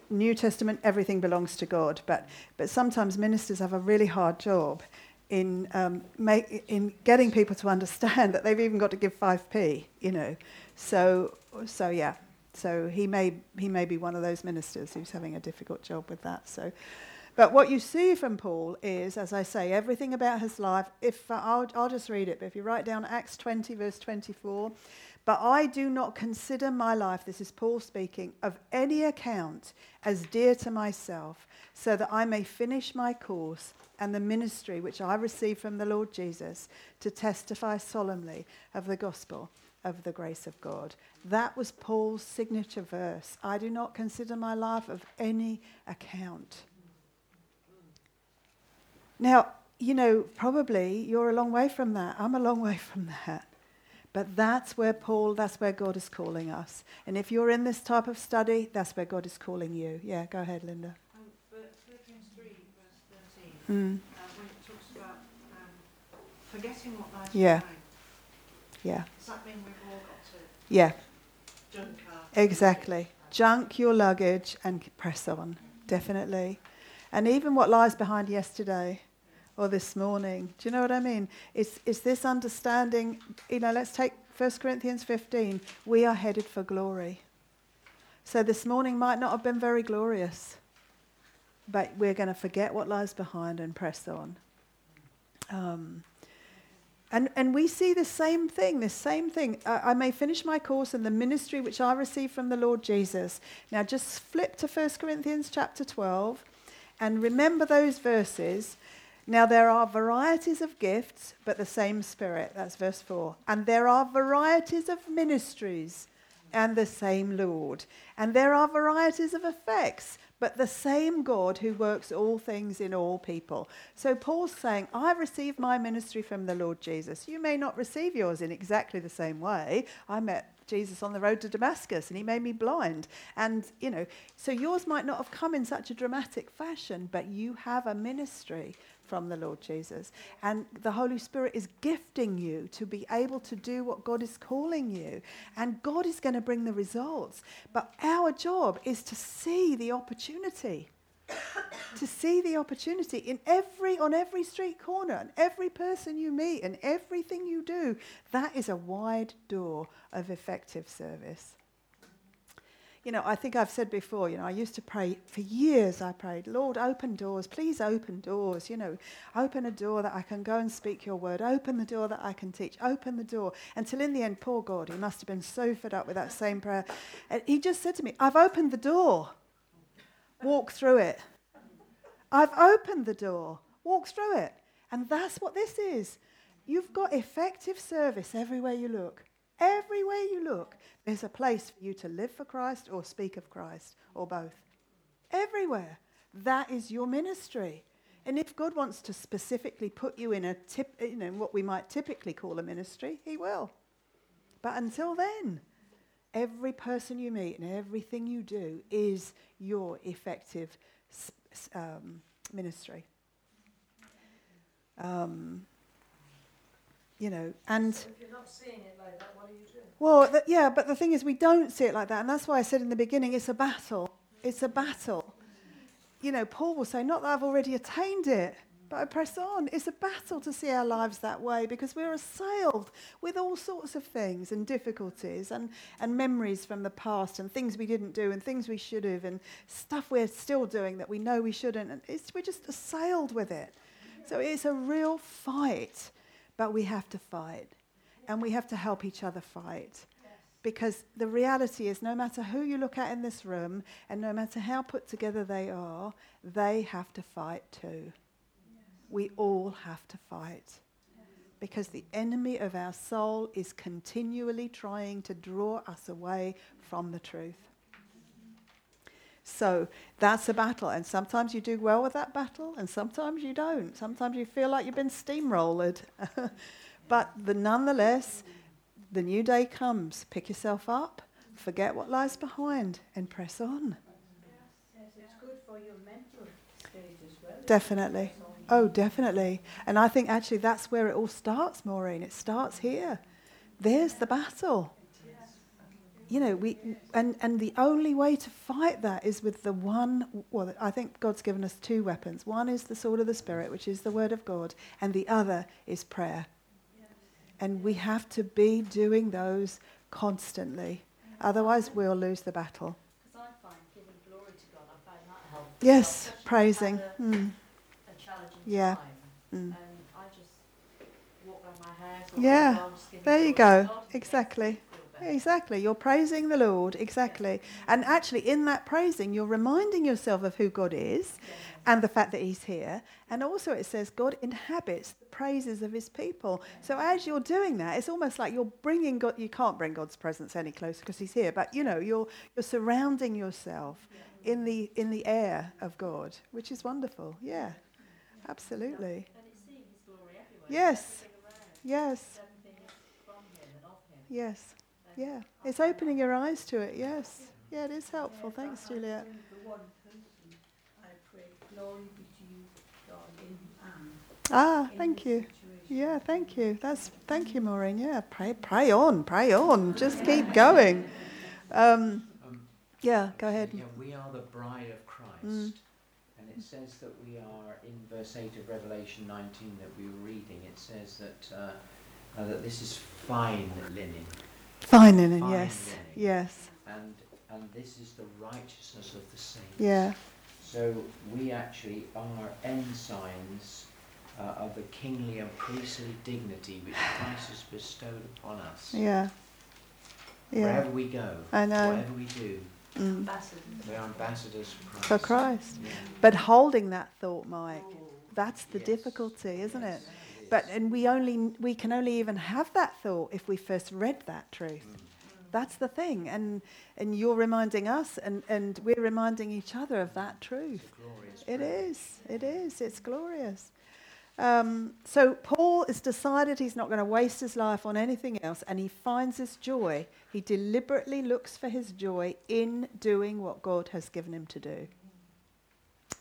New Testament, everything belongs to God. But, but sometimes ministers have a really hard job in, um, make, in getting people to understand that they've even got to give 5p, you know. So, so yeah, so he may, he may be one of those ministers who's having a difficult job with that. So, but what you see from Paul is, as I say, everything about his life. If uh, I'll, I'll just read it, but if you write down Acts 20, verse 24, but I do not consider my life, this is Paul speaking, of any account as dear to myself, so that I may finish my course and the ministry which I received from the Lord Jesus to testify solemnly of the gospel of the grace of God. That was Paul's signature verse. I do not consider my life of any account. Now, you know, probably you're a long way from that. I'm a long way from that. But that's where Paul, that's where God is calling us. And if you're in this type of study, that's where God is calling you. Yeah, go ahead, Linda. Um, Philippians 3, verse 13, Mm. uh, when it talks about um, forgetting what lies Yeah. behind. Yeah. Does that mean we've all got to Yeah. junk our Exactly. Junk your luggage and press on. Definitely. And even what lies behind yesterday or this morning. Do you know what I mean? It's, it's this understanding. You know, let's take 1 Corinthians 15. We are headed for glory. So this morning might not have been very glorious, but we're going to forget what lies behind and press on. Um, and, and we see the same thing, the same thing. Uh, I may finish my course in the ministry which I received from the Lord Jesus. Now just flip to 1 Corinthians chapter 12 and remember those verses. Now there are varieties of gifts, but the same Spirit. That's verse 4. And there are varieties of ministries, and the same Lord. And there are varieties of effects, but the same God who works all things in all people. So Paul's saying, I received my ministry from the Lord Jesus. You may not receive yours in exactly the same way. I met Jesus on the road to Damascus and he made me blind. And, you know, so yours might not have come in such a dramatic fashion, but you have a ministry from the Lord Jesus. And the Holy Spirit is gifting you to be able to do what God is calling you. And God is going to bring the results. But our job is to see the opportunity. to see the opportunity in every on every street corner and every person you meet and everything you do that is a wide door of effective service you know, I think I've said before, you know, I used to pray for years. I prayed, Lord, open doors, please open doors. You know, open a door that I can go and speak your word. Open the door that I can teach. Open the door. Until in the end, poor God, he must have been so fed up with that same prayer. And he just said to me, I've opened the door. Walk through it. I've opened the door. Walk through it. And that's what this is. You've got effective service everywhere you look. Everywhere you look, there's a place for you to live for Christ or speak of Christ or both. Everywhere. That is your ministry. And if God wants to specifically put you in a tip, you know, what we might typically call a ministry, He will. But until then, every person you meet and everything you do is your effective um, ministry. Um, you know, and. So if you're not seeing it like that, what are you doing? Well, th- yeah, but the thing is, we don't see it like that, and that's why I said in the beginning, it's a battle. It's a battle. You know, Paul will say, not that I've already attained it, but I press on. It's a battle to see our lives that way because we're assailed with all sorts of things and difficulties and, and memories from the past and things we didn't do and things we should have and stuff we're still doing that we know we shouldn't. And we're just assailed with it. So it's a real fight, but we have to fight and we have to help each other fight. Because the reality is, no matter who you look at in this room, and no matter how put together they are, they have to fight too. We all have to fight. Because the enemy of our soul is continually trying to draw us away from the truth. So that's a battle. And sometimes you do well with that battle, and sometimes you don't. Sometimes you feel like you've been steamrolled. but the, nonetheless, the new day comes. Pick yourself up, forget what lies behind, and press on. Definitely. Oh, definitely. And I think actually that's where it all starts, Maureen. It starts here. There's the battle. You know, we and, and the only way to fight that is with the one well, I think God's given us two weapons. One is the sword of the Spirit, which is the word of God, and the other is prayer. And we have to be doing those constantly. Otherwise we'll lose the battle. Because I find giving glory to God, I find that helpful. Yes, praising. A, Mm. a Yeah. time. Mm. And I just walk around my house. or Yeah, "I'm just there you go. God," and it Exactly. Makes me feel better. Exactly. You're praising the Lord. Exactly. And actually, in that praising, you're reminding yourself of who God is and the fact that He's here. And also, it says God inhabits the praises of His people. So, as you're doing that, it's almost like you're bringing God. You can't bring God's presence any closer because He's here. But you know, you're you're surrounding yourself in the in the air of God, which is wonderful. Yeah, absolutely. And it's seeing His glory everywhere. Yes. Yes. Everything is from Him and of Him. Yes. So Yeah. It's opening your eyes to it. Yes. Yeah, it is helpful. Yes, Thanks, I- I Juliet. one person, I pray, glory be to you, God, in Ah, in thank you. situation. Yeah, thank you. That's thank you, Maureen. Yeah, pray, pray on, pray on. Just keep going. Um, Um, yeah, go ahead. Yeah, we are the bride of Christ. Mm. And it says that we are, in verse 8 of Revelation 19 that we were reading, it says that, uh, uh, that this is fine linen. Fine, Linen, Fine yes, linen. yes, And, and this is the righteousness of the saints. yeah, So we actually are ensigns uh, of the kingly and priestly dignity which Christ has bestowed upon us. yeah, yeah. Wherever we go, I know. whatever we do, Mm. Ambassadors. we are ambassadors for Christ. For Christ. Yeah. But holding that thought, Mike, that's the Yes. difficulty, isn't it? Yes, But and we only we can only even have that thought if we first read that truth. Mm. That's the thing, and and you're reminding us, and and we're reminding each other of that truth. It's a glorious It is. It is. It's glorious. Um, so Paul has decided he's not going to waste his life on anything else, and he finds his joy. He deliberately looks for his joy in doing what God has given him to do.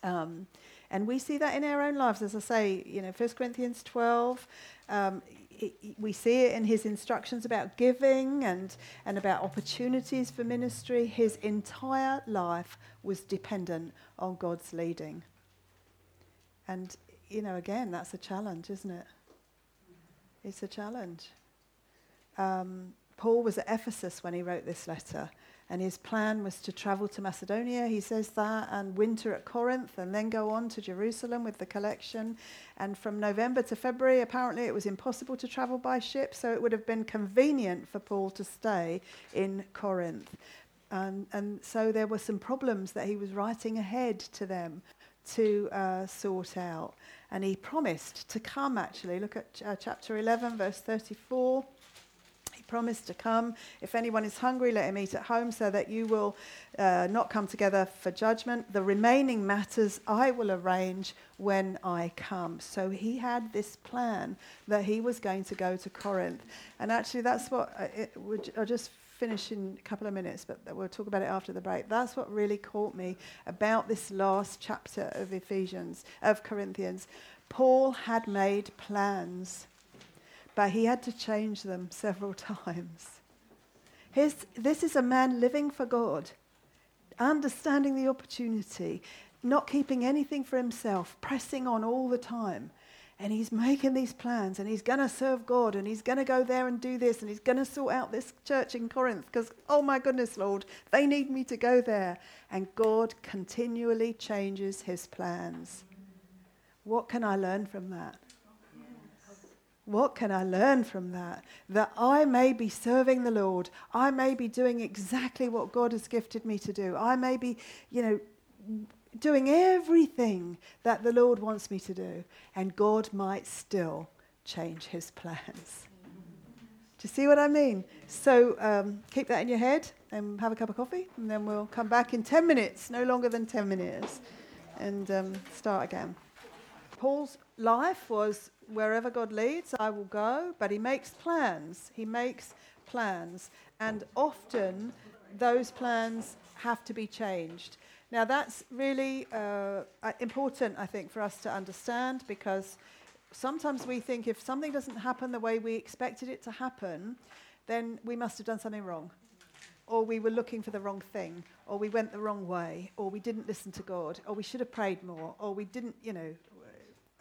Um, and we see that in our own lives, as I say, you know, 1 Corinthians 12. Um, i- i- we see it in his instructions about giving and, and about opportunities for ministry. His entire life was dependent on God's leading. And, you know, again, that's a challenge, isn't it? It's a challenge. Um, Paul was at Ephesus when he wrote this letter, and his plan was to travel to Macedonia, he says that, and winter at Corinth, and then go on to Jerusalem with the collection. And from November to February, apparently it was impossible to travel by ship, so it would have been convenient for Paul to stay in Corinth. And, and so there were some problems that he was writing ahead to them to uh, sort out. And he promised to come, actually. Look at uh, chapter 11, verse 34. Promised to come. If anyone is hungry, let him eat at home, so that you will uh, not come together for judgment. The remaining matters I will arrange when I come. So he had this plan that he was going to go to Corinth. And actually, that's what it would, I'll just finish in a couple of minutes, but we'll talk about it after the break. That's what really caught me about this last chapter of Ephesians, of Corinthians. Paul had made plans but he had to change them several times. His, this is a man living for God, understanding the opportunity, not keeping anything for himself, pressing on all the time. And he's making these plans and he's going to serve God and he's going to go there and do this and he's going to sort out this church in Corinth because, oh my goodness, Lord, they need me to go there. And God continually changes his plans. What can I learn from that? What can I learn from that? That I may be serving the Lord. I may be doing exactly what God has gifted me to do. I may be, you know, doing everything that the Lord wants me to do. And God might still change his plans. Do you see what I mean? So um, keep that in your head and have a cup of coffee, and then we'll come back in 10 minutes, no longer than 10 minutes, and um, start again. Paul's life was wherever God leads, I will go, but he makes plans. He makes plans. And often those plans have to be changed. Now, that's really uh, uh, important, I think, for us to understand because sometimes we think if something doesn't happen the way we expected it to happen, then we must have done something wrong. Or we were looking for the wrong thing, or we went the wrong way, or we didn't listen to God, or we should have prayed more, or we didn't, you know,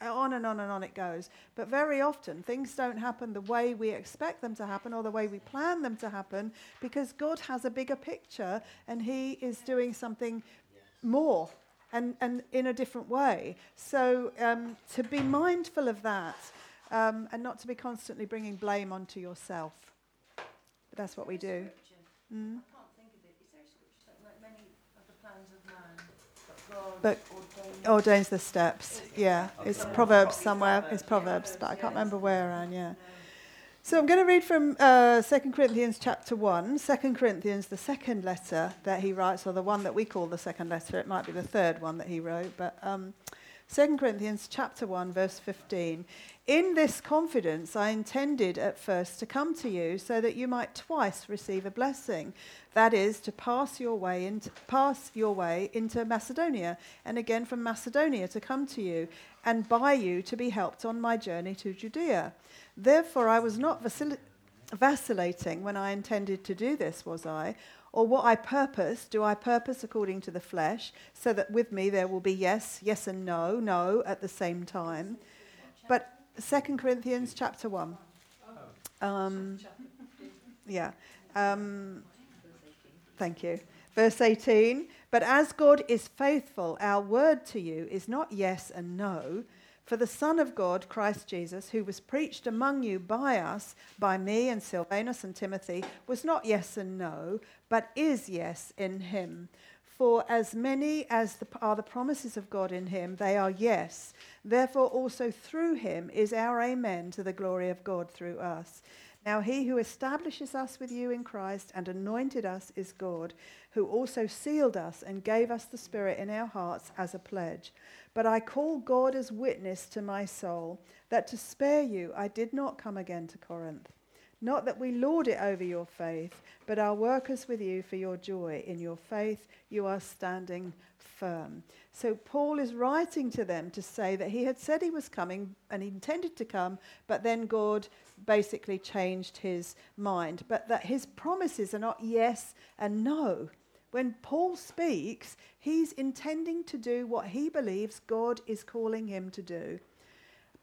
on and on and on it goes. But very often things don't happen the way we expect them to happen or the way we plan them to happen because God has a bigger picture and He is doing something more and, and in a different way. So um, to be mindful of that um, and not to be constantly bringing blame onto yourself. But that's what we do. Mm. I can't think of it. Is there a scripture that like many of the plans of man, but God But- Ordains the steps. Yeah, it's Proverbs somewhere. It's Proverbs, but I can't remember where, Anne, yeah. So I'm going to read from uh, 2 Corinthians chapter 1. 2 Corinthians, the second letter that he writes, or the one that we call the second letter. It might be the third one that he wrote, but um, 2 Corinthians chapter 1, verse 15. In this confidence, I intended at first to come to you so that you might twice receive a blessing. That is, to pass your way into, pass your way into Macedonia, and again from Macedonia to come to you, and by you to be helped on my journey to Judea. Therefore, I was not vacil- vacillating when I intended to do this, was I? Or what I purpose, do I purpose according to the flesh, so that with me there will be yes, yes, and no, no at the same time? But 2 Corinthians chapter 1. Um, yeah. Um, thank you. Verse 18. But as God is faithful, our word to you is not yes and no. For the Son of God, Christ Jesus, who was preached among you by us, by me and Silvanus and Timothy, was not yes and no, but is yes in him. For as many as the, are the promises of God in him, they are yes. Therefore, also through him is our amen to the glory of God through us. Now, he who establishes us with you in Christ and anointed us is God, who also sealed us and gave us the Spirit in our hearts as a pledge. But I call God as witness to my soul that to spare you I did not come again to Corinth. Not that we lord it over your faith, but are workers with you for your joy. In your faith, you are standing firm. So, Paul is writing to them to say that he had said he was coming and he intended to come, but then God basically changed his mind. But that his promises are not yes and no. When Paul speaks, he's intending to do what he believes God is calling him to do.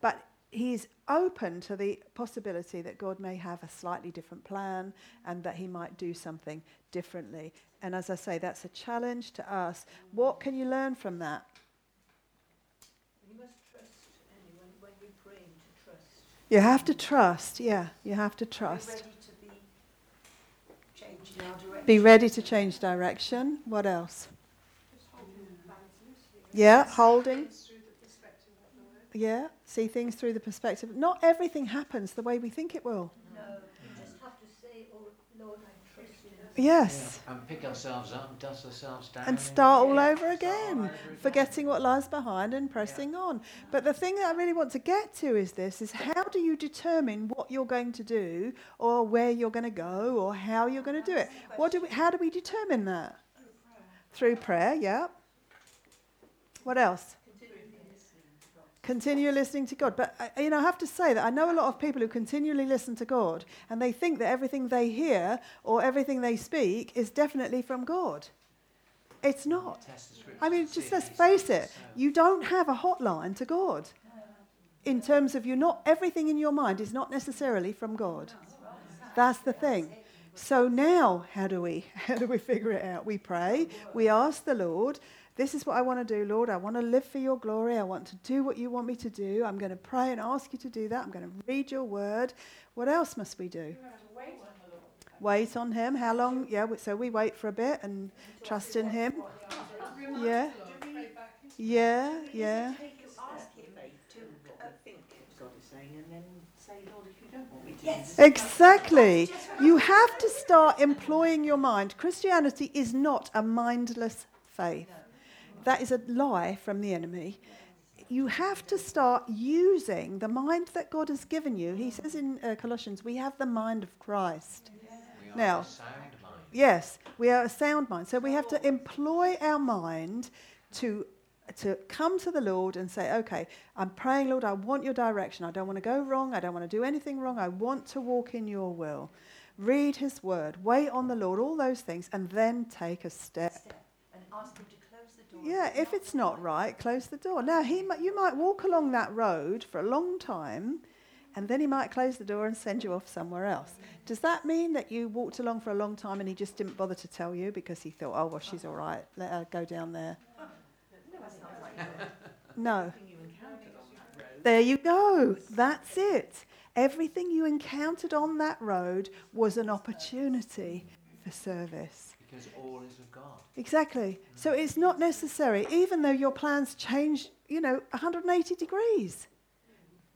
But he's open to the possibility that God may have a slightly different plan and that he might do something differently. And as I say, that's a challenge to us. What can you learn from that? You must trust anyone when you're praying to trust. You have to trust, yeah, you have to Be trust. ready to be changing our direction. Be ready to change direction. What else? Just holding the balance loosely. Yeah, holding. Things through the perspective of the word. Yeah, see things through the perspective. Not everything happens the way we think it will. No, you just have to say, oh Lord, I trust you. Yes. And pick ourselves up, dust ourselves down. And start all over start all again, over again. forgetting what lies behind and pressing on. But the thing that I really want to get to is this is how do you determine what you're going to do or where you're going to go or how you're going to do it? What do we, how do we determine that? Through prayer, yeah. What else? Continue listening to God. But, uh, you know, I have to say that I know a lot of people who continually listen to God and they think that everything they hear or everything they speak is definitely from God. It's not. Test the scriptures I mean, just let's face it, you don't have a hotline to God. In terms of you not everything in your mind is not necessarily from God. That's the thing. So now how do we how do we figure it out? We pray, we ask the Lord, this is what I want to do, Lord. I want to live for your glory. I want to do what you want me to do. I'm going to pray and ask you to do that. I'm going to read your word. What else must we do? Wait on. Him. How long? Yeah, so we wait for a bit and trust in him. Yeah. Yeah, yeah. Exactly. You have to start employing your mind. Christianity is not a mindless faith. That is a lie from the enemy. You have to start using the mind that God has given you. He says in uh, Colossians, we have the mind of Christ. We are Now- a sound mind. Yes, we are a sound mind. So we have to employ our mind to to come to the Lord and say, okay, I'm praying, Lord, I want your direction. I don't want to go wrong. I don't want to do anything wrong. I want to walk in your will. Read his word, wait on the Lord, all those things, and then take a step. and ask him to door. Yeah, if it's not right, close the door. Now, he might, you might walk along that road for a long time, and then he might close the door and send you off somewhere else. Does that mean that you walked along for a long time and he just didn't bother to tell you because he thought, oh, well, she's all right, let her go down there? No. Everything you encountered on that road There you go. That's it. Everything you encountered on that road was an opportunity for service. Because all is of God. Exactly. So mm. it's not necessary, even though your plans change, you know, 180 degrees.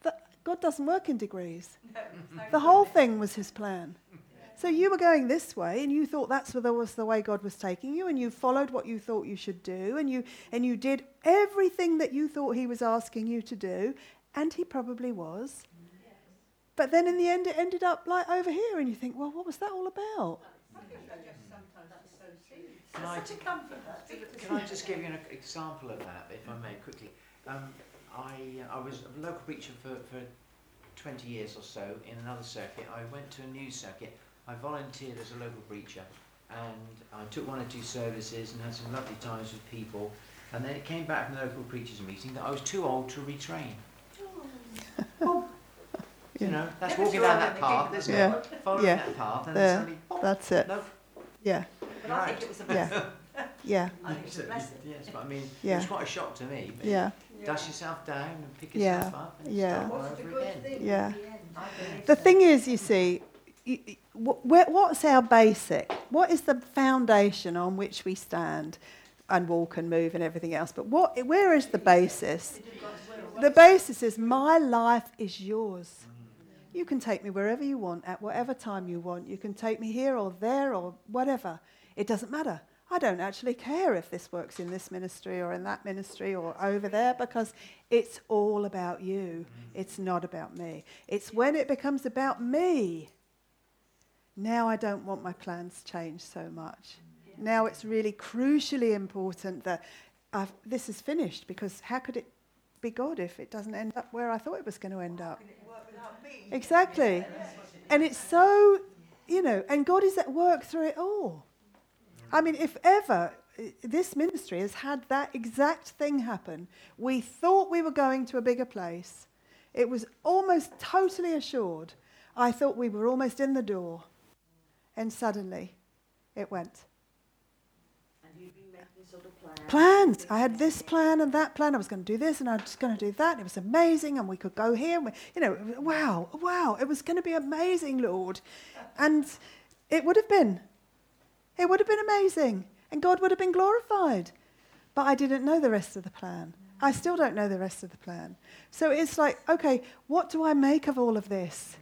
That God doesn't work in degrees. The whole thing was his plan. So you were going this way, and you thought that's where was the way God was taking you, and you followed what you thought you should do, and you and you did everything that you thought He was asking you to do, And he probably was. But then in the end, it ended up like over here, and you think, well, what was that all about? Can I, can I just give you an example of that, if I may, quickly? Um, I, uh, I was a local preacher for, for 20 years or so in another circuit. I went to a new circuit. I volunteered as a local preacher and I took one or two services and had some lovely times with people. And then it came back from the local preachers meeting that I was too old to retrain. Oh. You know, that's walking down that path, isn't Yeah. it? Following Yeah. that path and Yeah. then suddenly, pop, That's it. no, Yeah, But I think it was a yeah, blessing. yeah, I think it was a blessing. Yes, but I mean, it Yeah. was quite a shock to me. But yeah, Dust yourself down and pick Yeah. yourself up and Yeah. start all over again. yeah. I believe The so. thing is, you see, y- y- wh- where- what's our basic? What is the foundation on which we stand and walk and move and everything else? But what, where is the basis? The basis is my life is yours. You can take me wherever you want, at whatever time you want. You can take me here or there or whatever. It doesn't matter. I don't actually care if this works in this ministry or in that ministry or over there because it's all about you. It's not about me. It's when it becomes about me. Now I don't want my plans changed so much. Now it's really crucially important that I've, this is finished because how could it be God if it doesn't end up where I thought it was going to end up? Exactly. And it's so, you know, and God is at work through it all. I mean, if ever uh, this ministry has had that exact thing happen, we thought we were going to a bigger place. It was almost totally assured. I thought we were almost in the door. And suddenly it went. And you've been making sort of plans. Plans. I had this plan and that plan. I was going to do this and I was going to do that. It was amazing. And we could go here. And we, you know, wow, wow. It was going to be amazing, Lord. And it would have been. It would have been amazing. And God would have been glorified. But I didn't know the rest of the plan. I still don't know the rest of the plan. So it's like, okay, what do I make of all of this?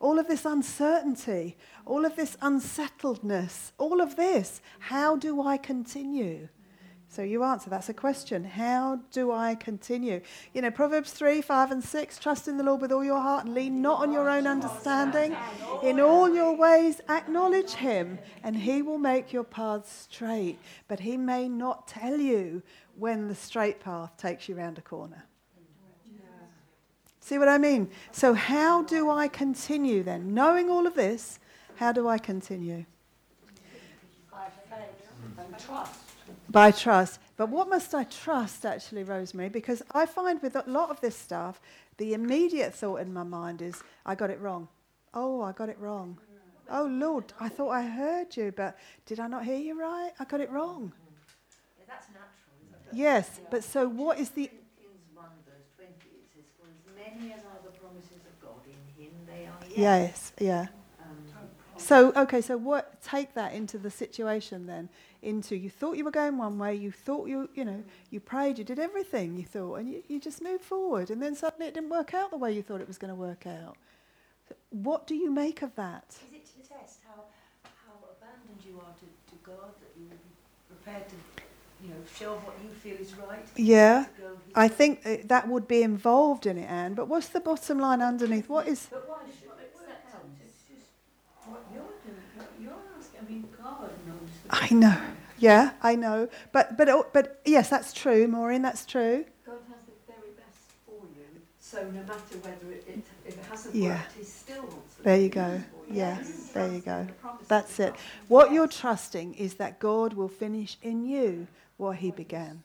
All of this uncertainty, all of this unsettledness, all of this. How do I continue? So you answer, that's a question. How do I continue? You know, Proverbs 3, 5, and 6 trust in the Lord with all your heart and lean not on your own understanding. In all your ways, acknowledge him, and he will make your paths straight. But he may not tell you when the straight path takes you round a corner. See what I mean? So, how do I continue then? Knowing all of this, how do I continue? By faith and trust. By trust. But what must I trust, actually, Rosemary? Because I find with a lot of this stuff, the immediate thought in my mind is, I got it wrong. Oh, I got it wrong. Oh, Lord, I thought I heard you, but did I not hear you right? I got it wrong. Yeah, that's natural, isn't it? Yes, but so what is the. Corinthians 1 verse 20, it says, For as many as are the promises of God, in him they are yes. Yes, yeah. Um, So, okay, so what, take that into the situation then. Into, you thought you were going one way, you thought you, you know, you prayed, you did everything you thought, and you, you just moved forward, and then suddenly it didn't work out the way you thought it was going to work out. So what do you make of that? Is it to test how, how abandoned you are to, to God, that you will be prepared to, you know, show what you feel is right? Yeah, To go his I think uh, that would be involved in it, Anne, but what's the bottom line underneath? What is. But why should we accept it? It's just what you're doing, what you're asking. I mean, God knows. The I know. Yeah, I know. But, but, oh, but yes, that's true, Maureen, that's true. God has the very best for you. So no matter whether it, it if it hasn't Yeah. worked, He still wants the There you go. you. Yeah, Yes. there you go. That's it. What you're trusting is that God will finish in you what He began.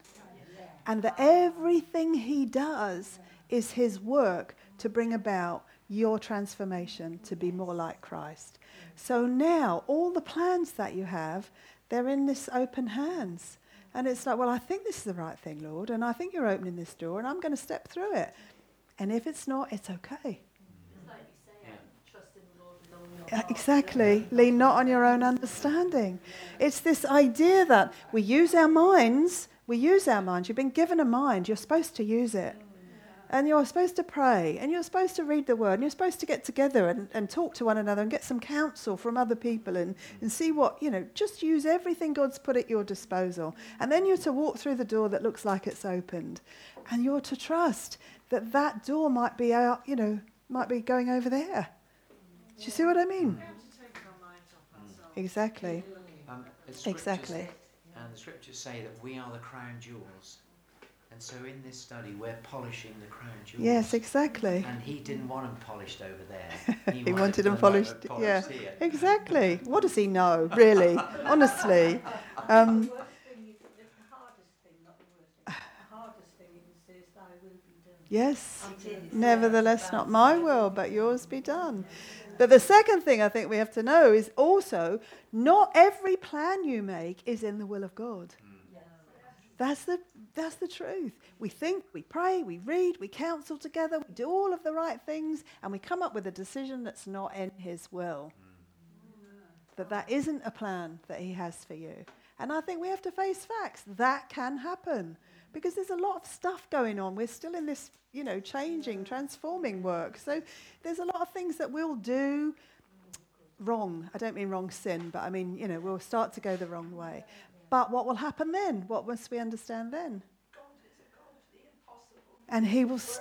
And that everything He does is His work to bring about your transformation to be more like Christ. So now, all the plans that you have, they're in this open hands. And it's like, well, I think this is the right thing, Lord, and I think you're opening this door, and I'm going to step through it. And if it's not, it's okay. Like say, Yeah. um, trust in the Lord with all your Uh, heart. Exactly. Lean not on your own understanding. It's this idea that we use our minds. We use our minds. You've been given a mind. You're supposed to use it. And you're supposed to pray, and you're supposed to read the word, and you're supposed to get together and, and talk to one another and get some counsel from other people and, and see what, you know, just use everything God's put at your disposal. And then you're to walk through the door that looks like it's opened. And you're to trust that that door might be out, you know, might be going over there. Do you see what I mean? Exactly. Um, the scriptures- Exactly. And the scriptures say that we are the crown jewels. And so in this study, we're polishing the crown jewels. Yes, exactly. And he didn't want them polished over there. He wanted them like polished, they're yeah. here. Exactly. What does he know, really? Honestly. Um, The worst thing you can- the hardest thing, not the worst thing, the hardest thing is, is thy will be done. yes. Nevertheless, not my will, but yours be done. But the second thing I think we have to know is also not every plan you make is in the will of God. That's the, that's the truth. We think, we pray, we read, we counsel together, we do all of the right things, and we come up with a decision that's not in His will. That that isn't a plan that He has for you. And I think we have to face facts. That can happen because there's a lot of stuff going on. We're still in this, you know, changing, transforming work. So there's a lot of things that we'll do wrong. I don't mean wrong sin, but I mean, you know, we'll start to go the wrong way. But what will happen then? What must we understand then? And he will. s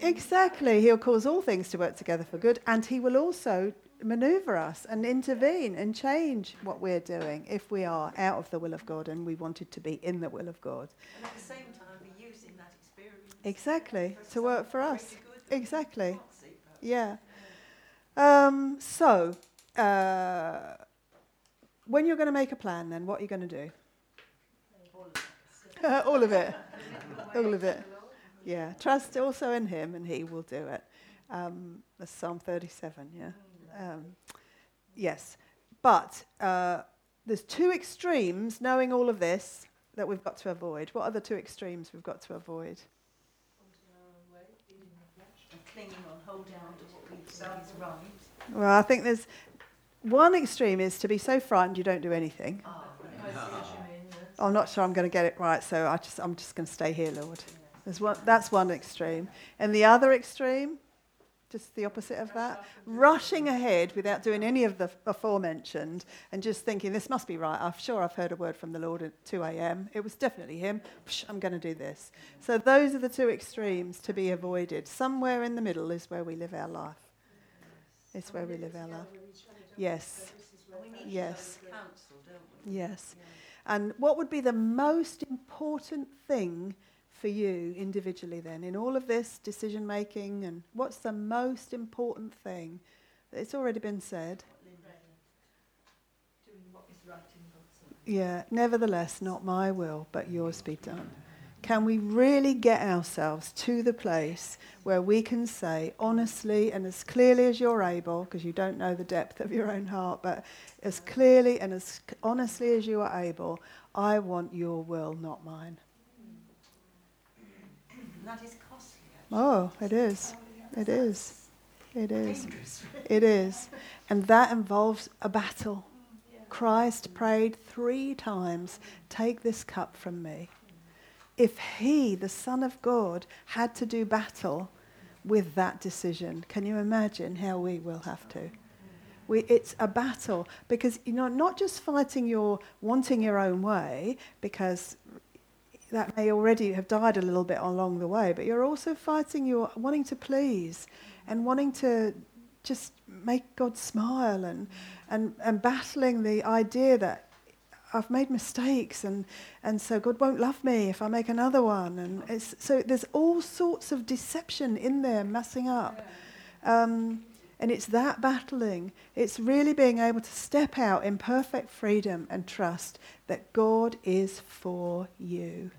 exactly. He'll cause all things to work together for good. And he will also maneuver us and intervene and change what we're doing if we are out of the will of God and we wanted to be in the will of God. And at the same time, be using that experience. Exactly. To work for us. really. Exactly. Yeah. Um, so, uh, when you're going to make a plan, then what are you going to do? All of it. All of it. Yeah. Trust also in Him, and He will do it. Um, that's Psalm 37. Yeah. Um, yes. But uh, there's two extremes. Knowing all of this, that we've got to avoid. What are the two extremes we've got to avoid? Clinging on, holding on to what we think is right. Well, I think there's one extreme is to be so frightened you don't do anything. I see what you mean, yes. I'm not sure I'm going to get it right, so I just I'm just going to stay here, Lord. There's one, that's one extreme, and the other extreme, just the opposite of that, rushing ahead without doing any of the aforementioned, and just thinking this must be right. I'm sure I've heard a word from the Lord at 2 a.m. It was definitely Him. Psh, I'm going to do this. So those are the two extremes to be avoided. Somewhere in the middle is where we live our life. It's where we live our life. Yes. Yes. counsel, don't? Yes. And what would be the most important thing for you individually then in all of this decision making and what's the most important thing? It's already been said. Doing what is right in God's sight. Yeah, nevertheless, not my will, but yours be done. Can we really get ourselves to the place where we can say honestly and as clearly as you're able, because you don't know the depth of your own heart, but as clearly and as honestly as you are able, I want your will, not mine. That is costly. actually. Oh, it is. It is. It is. It is. And that involves a battle. Mm, Christ prayed three times, Take this cup from me. If he, the Son of God, had to do battle with that decision, can you imagine how we will have to? We, it's a battle because you know not just fighting your wanting your own way because that may already have died a little bit along the way, but you're also fighting your wanting to please and wanting to just make God smile and, and, and battling the idea that I've made mistakes and, and so God won't love me if I make another one. And so there's all sorts of deception in there messing up. Um, and it's that battling. It's really being able to step out in perfect freedom and trust that God is for you.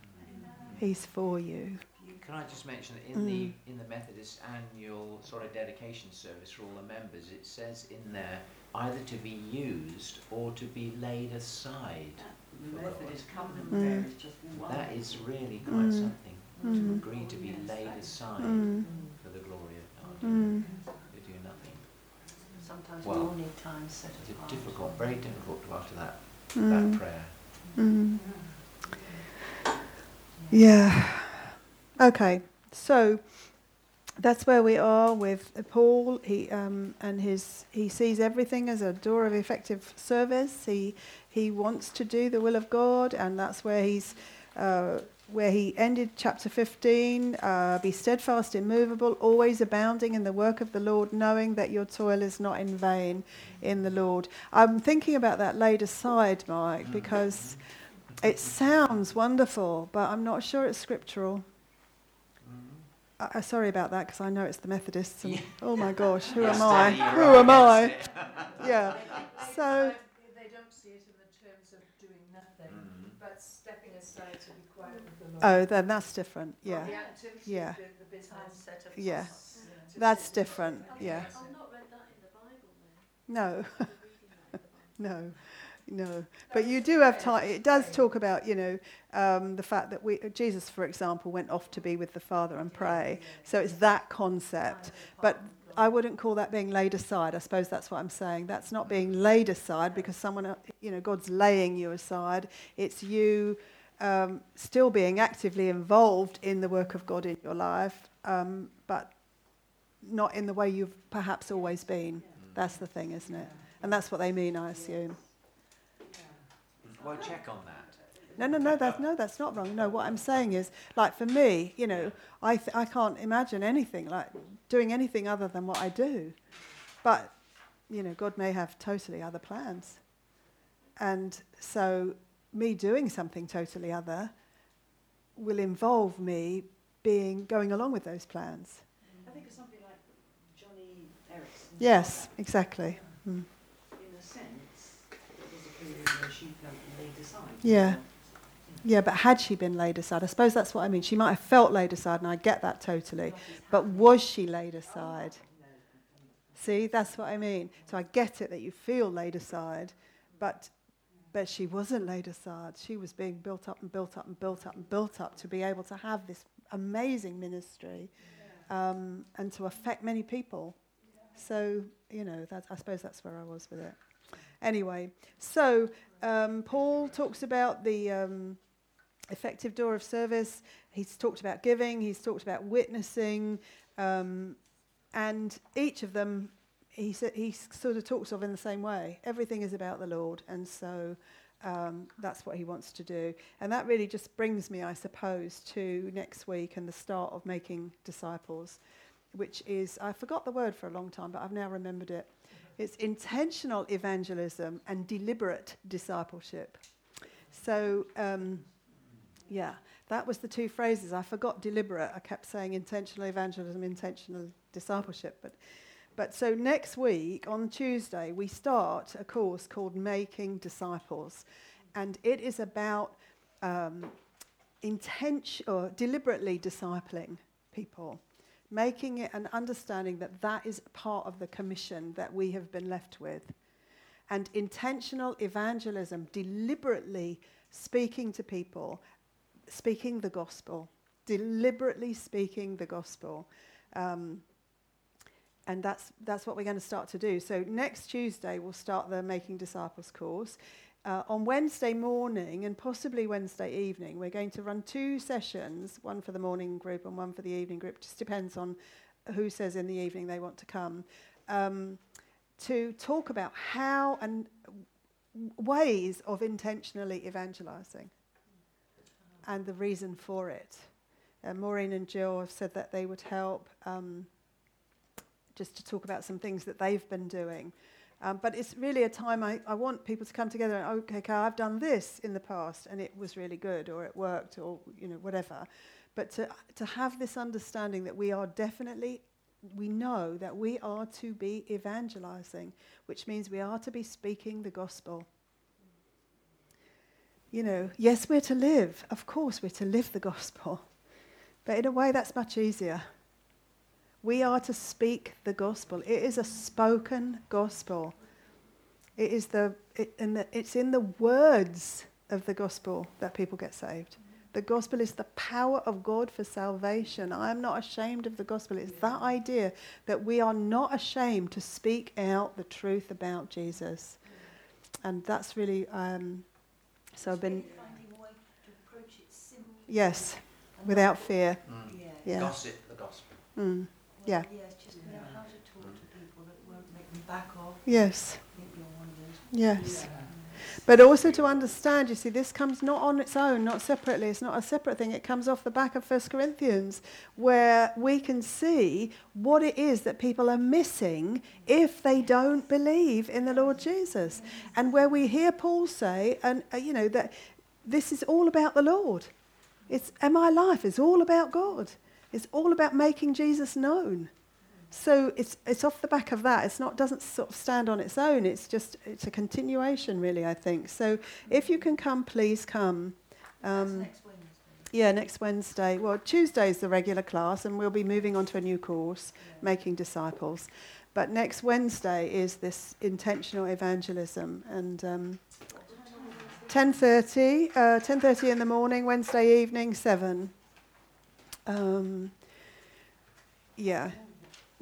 He's for you. Can I just mention that in Mm. the in the Methodist annual sort of dedication service for all the members, it says in there either to be used or to be laid aside. Methodist covenant Mm. prayer is just one. That is really quite Mm. something to Mm. agree to be laid aside Mm. for the glory of God. Mm. To do nothing. Sometimes Well, we all need time set It's apart. difficult, very difficult to utter that Mm. that prayer. Mm. Yeah. Okay. So that's where we are with Paul. He um, and his he sees everything as a door of effective service. He he wants to do the will of God, and that's where he's uh, where he ended chapter 15. Uh, Be steadfast, immovable, always abounding in the work of the Lord, knowing that your toil is not in vain in the Lord. I'm thinking about that laid aside, Mike, because it sounds wonderful, but I'm not sure it's scriptural. Uh, uh, sorry about that because I know it's the Methodists. And, Yeah. Oh my gosh, who am I? Who right am I? Yeah. So- they- They don't see it in the terms of doing nothing, Mm. but stepping aside to be quiet with the Lord. Oh, then that's different. Not Yeah. The activity Yeah. of doing the business. Yeah. to That's different. Yeah. I've not read that in the Bible then. No, I'm reading that in the Bible. no, no. But you do have time. It does talk about, you know, um, the fact that we, Jesus, for example, went off to be with the Father and pray. So it's that concept. But I wouldn't call that being laid aside. I suppose that's what I'm saying. That's not being laid aside because someone, you know, God's laying you aside. It's you um, still being actively involved in the work of God in your life, um, but not in the way you've perhaps always been. That's the thing, isn't it? And that's what they mean, I assume. Well, check on that. No, no, no, that's, no, that's not wrong. No, what I'm saying is, like for me, you know, I, th- I can't imagine anything like doing anything other than what I do. But, you know, God may have totally other plans. And so, me doing something totally other will involve me being going along with those plans. I think of something like Joni Eareckson. Yes, exactly. Mm. In a sense, there was a period where she felt laid aside. Yeah. Yeah, but had she been laid aside? I suppose that's what I mean. She might have felt laid aside, and I get that totally. But was she laid aside? See, that's what I mean. So I get it that you feel laid aside, but but she wasn't laid aside. She was being built up and built up and built up and built up to be able to have this amazing ministry um, and to affect many people. So you know, that, I suppose that's where I was with it. Anyway, so um, Paul talks about the um, effective door of service. He's talked about giving. He's talked about witnessing, um, and each of them he sa- he sort of talks of in the same way. Everything is about the Lord, and so um, that's what he wants to do. And that really just brings me, I suppose, to next week and the start of making disciples, which is I forgot the word for a long time, but I've now remembered it. It's intentional evangelism and deliberate discipleship. So, um, yeah, that was the two phrases. I forgot deliberate. I kept saying intentional evangelism, intentional discipleship. But, but so next week, on Tuesday, we start a course called Making Disciples. And it is about um, intention or deliberately discipling people making it and understanding that that is part of the commission that we have been left with. And intentional evangelism, deliberately speaking to people, speaking the gospel, deliberately speaking the gospel. Um, and that's, that's what we're going to start to do. So next Tuesday, we'll start the Making Disciples course. Uh, on Wednesday morning and possibly Wednesday evening, we're going to run two sessions, one for the morning group and one for the evening group. Just depends on who says in the evening they want to come. Um, to talk about how and ways of intentionally evangelizing and the reason for it. Uh, Maureen and Jill have said that they would help um, just to talk about some things that they've been doing. Um, but it's really a time I, I want people to come together and, okay, okay, I've done this in the past and it was really good or it worked or, you know, whatever. But to, to have this understanding that we are definitely, we know that we are to be evangelizing, which means we are to be speaking the gospel. You know, yes, we're to live. Of course, we're to live the gospel. But in a way, that's much easier. We are to speak the gospel. It is a spoken gospel. It is the, it, and the, it's in the words of the gospel that people get saved. The gospel is the power of God for salvation. I am not ashamed of the gospel. It's that idea that we are not ashamed to speak out the truth about Jesus. And that's really, um, so I've been, Finding a way to approach it simply. yes, without fear. Mm. Yeah. Gossip the gospel. Mm. Yeah. Yes, just know how to talk to people that won't make them back off. Yes. I think you're one of those. Yes. But also to understand, you see, this comes not on its own, not separately. It's not a separate thing. It comes off the back of 1 Corinthians, where we can see what it is that people are missing if they don't believe in the Lord Jesus. And where we hear Paul say, and uh, you know, that this is all about the Lord. It's, and my life is all about God. It's all about making Jesus known. So it's, it's off the back of that. It's not doesn't sort of stand on its own. It's just it's a continuation, really. I think. So if you can come, please come. Um, next yeah, next Wednesday. Well, Tuesday is the regular class, and we'll be moving on to a new course, making disciples. But next Wednesday is this intentional evangelism, and um, 10:30, uh, 10:30 in the morning, Wednesday evening, seven. Um, yeah,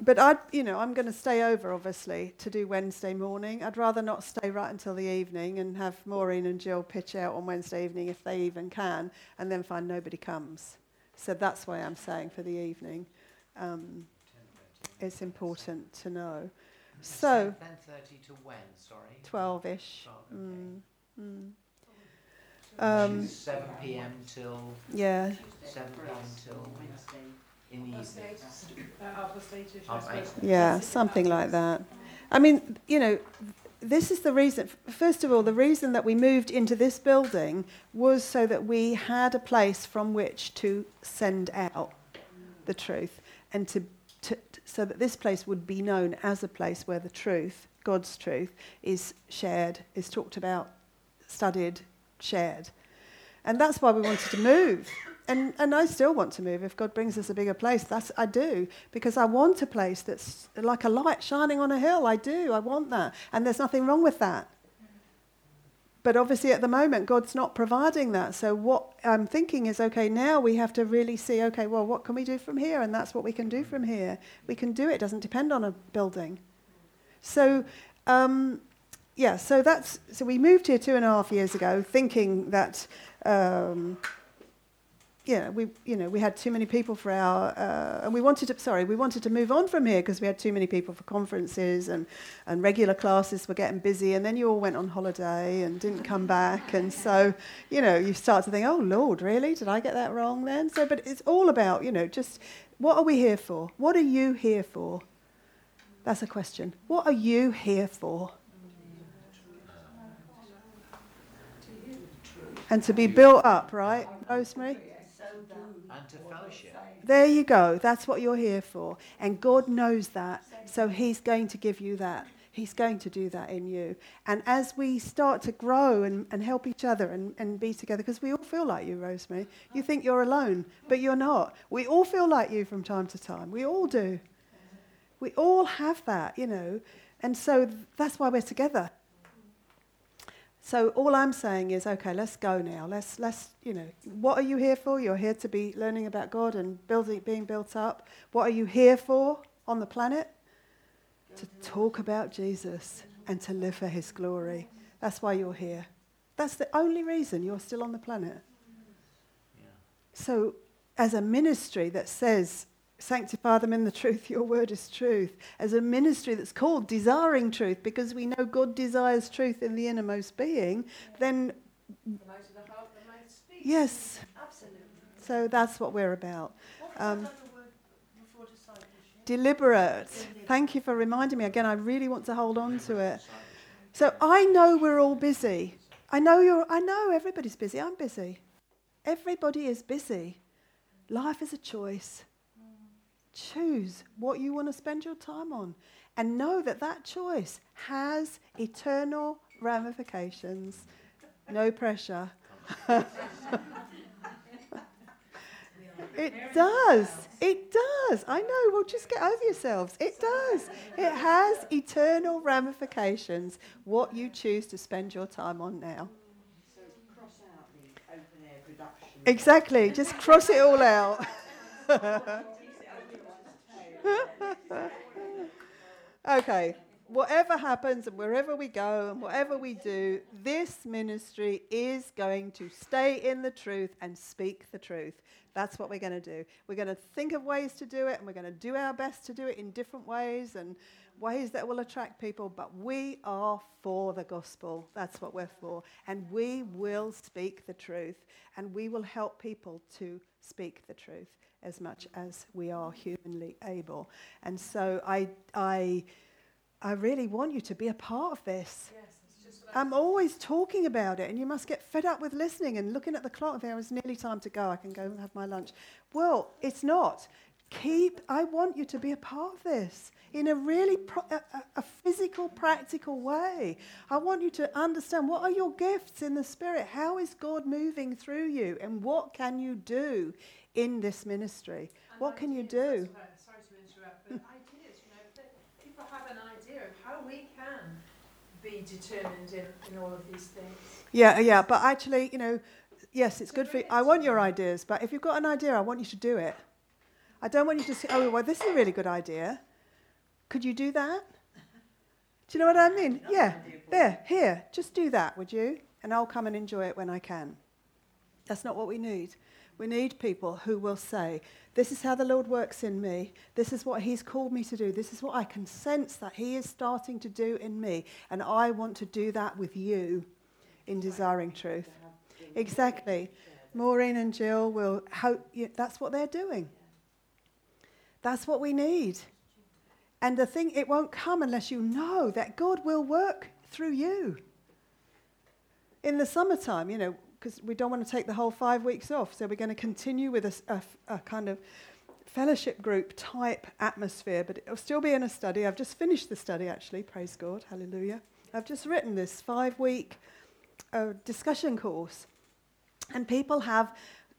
but I, you know, I'm going to stay over obviously to do Wednesday morning. I'd rather not stay right until the evening and have Maureen and Jill pitch out on Wednesday evening if they even can, and then find nobody comes. So that's why I'm saying for the evening. Um, it's important to know. So, ten thirty to when? Sorry. 12ish. 12, okay. Mm, mm. Which Um, seven p.m. till yeah, seven p.m. till Wednesday. in the Half evening. past eight, uh, half eight-ish, I Half eight. suppose. yeah, something like that. I mean, you know, this is the reason. First of all, the reason that we moved into this building was so that we had a place from which to send out the truth and to, to so that this place would be known as a place where the truth, God's truth, is shared, is talked about, studied, shared. And that's why we wanted to move. And, and I still want to move. If God brings us a bigger place, that's I do. Because I want a place that's like a light shining on a hill. I do. I want that. And there's nothing wrong with that. But obviously, at the moment, God's not providing that. So, what I'm thinking is okay, now we have to really see okay, well, what can we do from here? And that's what we can do from here. We can do it, doesn't depend on a building. So, um, yeah, so that's so we moved here two and a half years ago, thinking that um, yeah, we you know we had too many people for our uh, and we wanted to sorry we wanted to move on from here because we had too many people for conferences and and regular classes were getting busy and then you all went on holiday and didn't come back and so you know you start to think oh Lord really? Did I get that wrong then? So but it's all about you know just what are we here for? What are you here for? That's a question. What are you here for and to be built up, right, Rosemary? And to fellowship. There you go. That's what you're here for. And God knows that. So He's going to give you that. He's going to do that in you. And as we start to grow and, and help each other and, and be together, because we all feel like you, Rosemary. You think you're alone, but you're not. We all feel like you from time to time. We all do. We all have that, you know. And so that's why we're together. So all I'm saying is, okay, let's go now. Let's, let's, you know, what are you here for? You're here to be learning about God and building, being built up. What are you here for on the planet? To talk about Jesus and to live for His glory. That's why you're here. That's the only reason you're still on the planet. Yeah. So, as a ministry that says, sanctify them in the truth, your word is truth, as a ministry that's called desiring truth because we know God desires truth in the innermost being, then From out of the heart, the mouth speaks. yes, Absolutely. so that's what we're about. What Um, was that other word? Deliberate. Thank you for reminding me. Again, I really want to hold on to it. So I know we're all busy. I know you're I know everybody's busy. I'm busy. Everybody is busy. Life is a choice. Choose what you want to spend your time on and know that that choice has eternal ramifications. No pressure. It does. It does. I know. Well, just get over yourselves. It does. It has eternal ramifications what you choose to spend your time on now. So cross out the open air production. Exactly. Just cross it all out. okay. whatever happens and wherever we go and whatever we do, this ministry is going to stay in the truth and speak the truth. That's what we're going to do. We're going to think of ways to do it and we're going to do our best to do it in different ways and ways that will attract people, but we are for the gospel. That's what we're for. And we will speak the truth and we will help people to speak the truth as much as we are humanly able. And so I, I, I really want you to be a part of this. Yes, I'm always talking about it, and you must get fed up with listening and looking at the clock. There is nearly time to go. I can go and have my lunch. Well, it's not. Keep. I want you to be a part of this in a really pro- a, a physical, practical way. I want you to understand what are your gifts in the spirit. How is God moving through you, and what can you do in this ministry? And what can you do? that's what I- Sorry to interrupt, but ideas, you know, people have an idea of how we can be determined in, in all of these things. Yeah, uh, yeah, but actually, you know, yes, it's So good for you. I want your ideas, but if you've got an idea, I want you to do it. I don't want you to say, oh, well, this is a really good idea. Could you do that? Do you know what I mean? Another Yeah, there, here, just do that, would you? And I'll come and enjoy it when I can. That's not what we need. We need people who will say, This is how the Lord works in me. This is what He's called me to do. This is what I can sense that He is starting to do in me. And I want to do that with you in desiring truth. Exactly. Maureen and Jill will hope you, that's what they're doing. That's what we need. And the thing, it won't come unless you know that God will work through you. In the summertime, you know, because we don't want to take the whole five weeks off, so we're going to continue with a, kind of fellowship group type atmosphere, but it'll still be in a study. I've just finished the study, actually, praise God, hallelujah. I've just written this five week uh, discussion course. And people have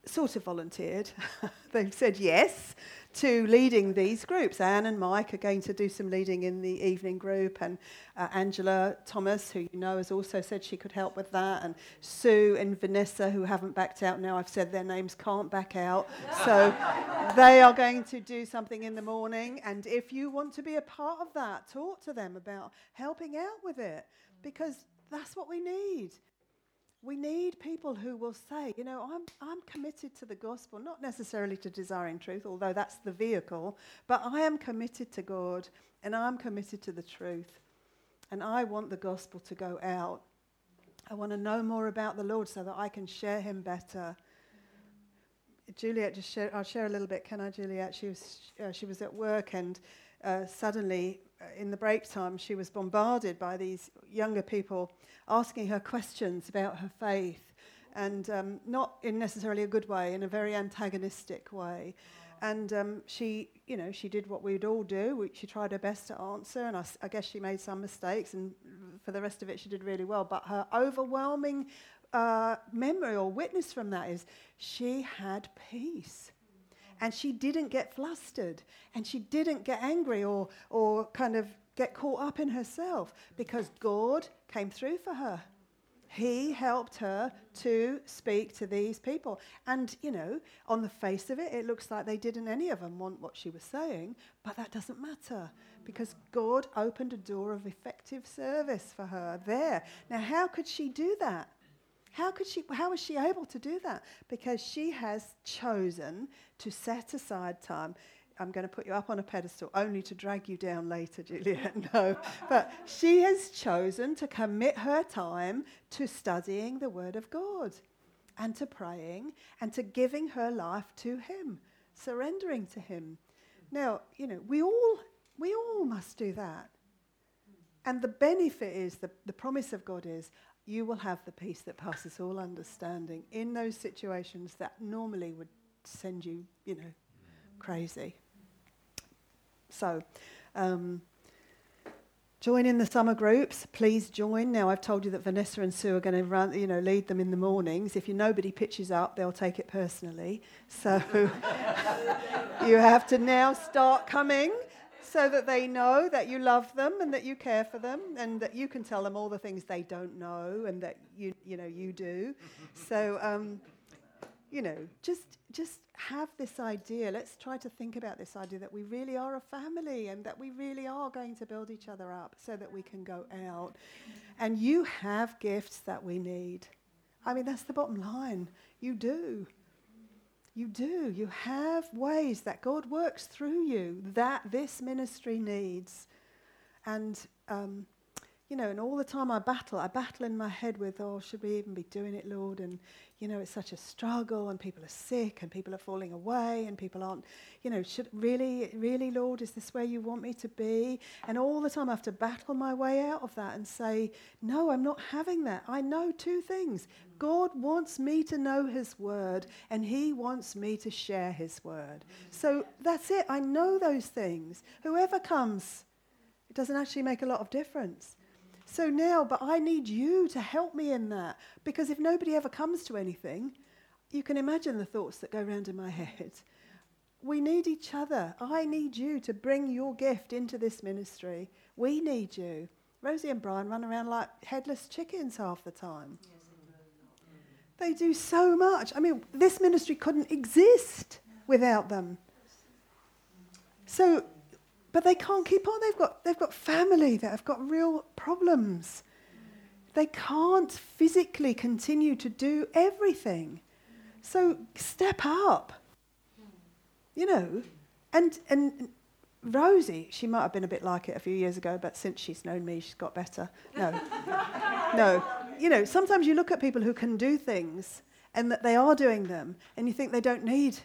sort of volunteered. They've said yes to leading these groups. Anne and Mike are going to do some leading in the evening group, and uh, Angela Thomas, who you know, has also said she could help with that, and Sue and Vanessa, who haven't backed out now. I've said their names can't back out. So they are going to do something in the morning. And if you want to be a part of that, talk to them about helping out with it, because that's what we need. We need people who will say, you know, I'm, I'm committed to the gospel, not necessarily to desiring truth, although that's the vehicle, but I am committed to God and I'm committed to the truth. And I want the gospel to go out. I want to know more about the Lord so that I can share him better. Juliet, just share, I'll share a little bit, can I, Juliet? She was, uh, she was at work and uh, suddenly in the break time she was bombarded by these younger people asking her questions about her faith and um, not in necessarily a good way, in a very antagonistic way. And um, she, you know, she did what we'd all do. We, she tried her best to answer, and I, s- I guess she made some mistakes, and for the rest of it, she did really well. But her overwhelming uh, memory or witness from that is she had peace. And she didn't get flustered, and she didn't get angry or, or kind of get caught up in herself because God came through for her. He helped her to speak to these people. And, you know, on the face of it, it looks like they didn't any of them want what she was saying, but that doesn't matter because God opened a door of effective service for her there. Now, how could she do that? How could she how was she able to do that? Because she has chosen to set aside time. I'm going to put you up on a pedestal only to drag you down later, Juliet. No. But she has chosen to commit her time to studying the Word of God and to praying and to giving her life to Him, surrendering to Him. Now, you know, we all, we all must do that. And the benefit is, the, the promise of God is, you will have the peace that passes all understanding in those situations that normally would send you, you know, crazy. So, um, join in the summer groups. Please join. Now, I've told you that Vanessa and Sue are going to run, you know, lead them in the mornings. If you nobody pitches up, they'll take it personally. So, you have to now start coming so that they know that you love them and that you care for them and that you can tell them all the things they don't know and that you, you know, you do. So, um, You know, just just have this idea. Let's try to think about this idea that we really are a family and that we really are going to build each other up so that we can go out. And you have gifts that we need. I mean, that's the bottom line. You do. You do. You have ways that God works through you that this ministry needs. And um, you know, and all the time I battle, I battle in my head with, oh, should we even be doing it, Lord? And, you know, it's such a struggle, and people are sick, and people are falling away, and people aren't, you know, should really, really, Lord, is this where you want me to be? And all the time I have to battle my way out of that and say, no, I'm not having that. I know two things. God wants me to know His word, and He wants me to share His word. So that's it. I know those things. Whoever comes, it doesn't actually make a lot of difference. So now, but I need you to help me in that. Because if nobody ever comes to anything, you can imagine the thoughts that go around in my head. We need each other. I need you to bring your gift into this ministry. We need you. Rosie and Brian run around like headless chickens half the time. They do so much. I mean, this ministry couldn't exist without them. So but they can't keep on. They've got, they've got family that have got real problems. They can't physically continue to do everything. So step up. You know, and, and Rosie, she might have been a bit like it a few years ago, but since she's known me, she's got better. No. no. You know, sometimes you look at people who can do things and that they are doing them, and you think they don't need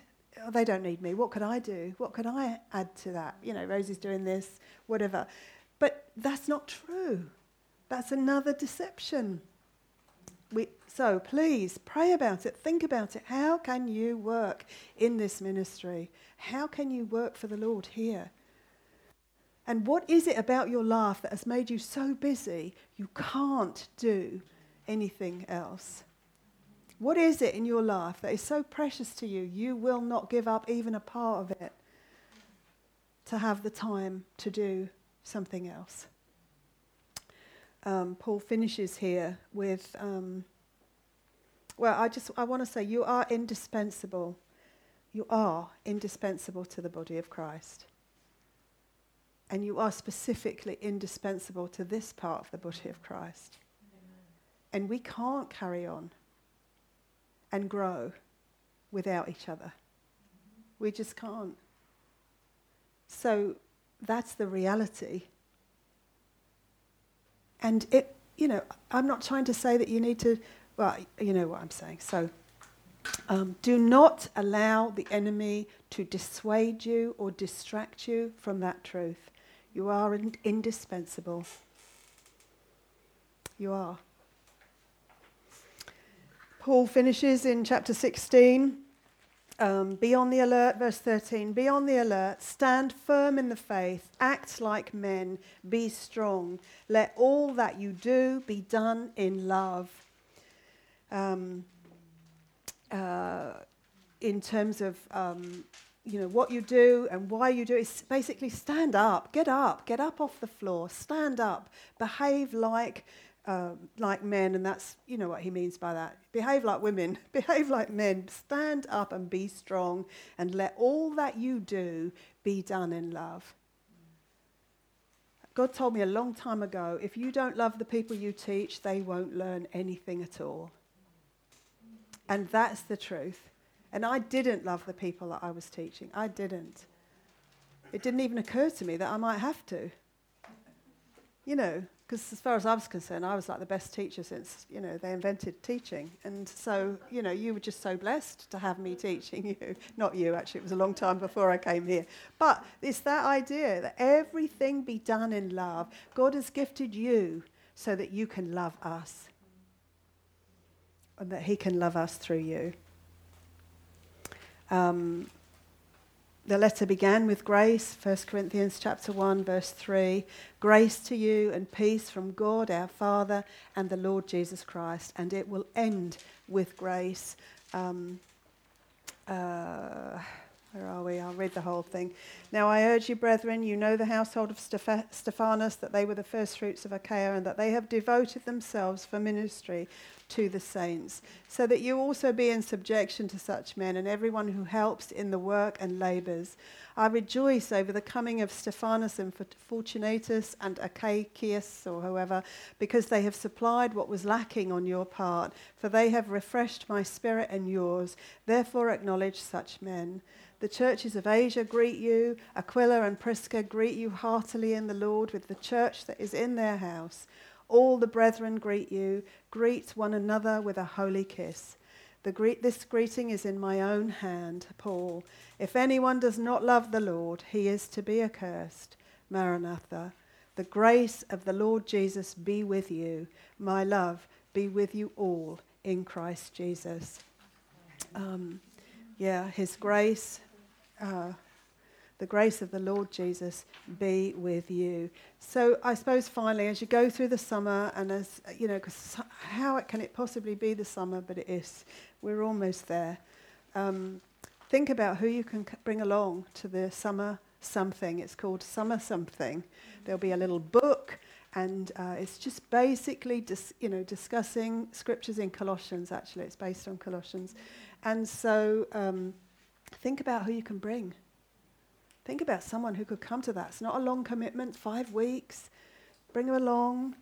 oh, they don't need me. What could I do? What could I add to that? You know, Rosie's doing this, whatever. But that's not true. That's another deception. We, so please pray about it, think about it. How can you work in this ministry? How can you work for the Lord here? And what is it about your life that has made you so busy you can't do anything else? What is it in your life that is so precious to you, you will not give up even a part of it to have the time to do something else? Um, Paul finishes here with, um, well, I just I want to say you are indispensable. You are indispensable to the body of Christ. And you are specifically indispensable to this part of the body of Christ. Amen. And we can't carry on and grow without each other. We just can't. So that's the reality. And it, you know, I'm not trying to say that you need to, well, you know what I'm saying. So um, do not allow the enemy to dissuade you or distract you from that truth. You are in- indispensable. You are. Paul finishes in chapter 16. Um, be on the alert, verse 13. Be on the alert, stand firm in the faith, act like men, be strong. Let all that you do be done in love. Um, uh, in terms of um, you know what you do and why you do it, basically stand up, get up, get up off the floor, stand up, behave like uh, like men, and that's, you know what he means by that. Behave like women, behave like men, stand up and be strong, and let all that you do be done in love. God told me a long time ago if you don't love the people you teach, they won't learn anything at all. And that's the truth. And I didn't love the people that I was teaching. I didn't. It didn't even occur to me that I might have to. You know, because as far as I was concerned, I was like the best teacher since you know they invented teaching, and so you know you were just so blessed to have me teaching you. Not you, actually, it was a long time before I came here. But it's that idea that everything be done in love. God has gifted you so that you can love us, and that He can love us through you. Um, the letter began with grace, 1 Corinthians chapter 1 verse 3, grace to you and peace from God our Father and the Lord Jesus Christ, and it will end with grace. Um, uh, where are we? I'll read the whole thing. Now I urge you, brethren, you know the household of Stephanus that they were the first fruits of Achaia, and that they have devoted themselves for ministry. To the saints, so that you also be in subjection to such men and everyone who helps in the work and labours. I rejoice over the coming of Stephanus and Fortunatus and Achaicus or whoever, because they have supplied what was lacking on your part, for they have refreshed my spirit and yours. Therefore acknowledge such men. The churches of Asia greet you. Aquila and Prisca greet you heartily in the Lord with the church that is in their house. All the brethren greet you. Greet one another with a holy kiss. Greet, this greeting is in my own hand, Paul. If anyone does not love the Lord, he is to be accursed. Maranatha. The grace of the Lord Jesus be with you. My love be with you all in Christ Jesus. Um, yeah, his grace, uh, the grace of the Lord Jesus be with you. So I suppose finally, as you go through the summer, and as you know, because how can it possibly be the summer? But it is. We're almost there. Um, think about who you can bring along to the summer something. It's called Summer Something. There'll be a little book, and uh, it's just basically, dis- you know, discussing scriptures in Colossians. Actually, it's based on Colossians, and so um, think about who you can bring. Think about someone who could come to that. It's not a long commitment, five weeks. Bring them along,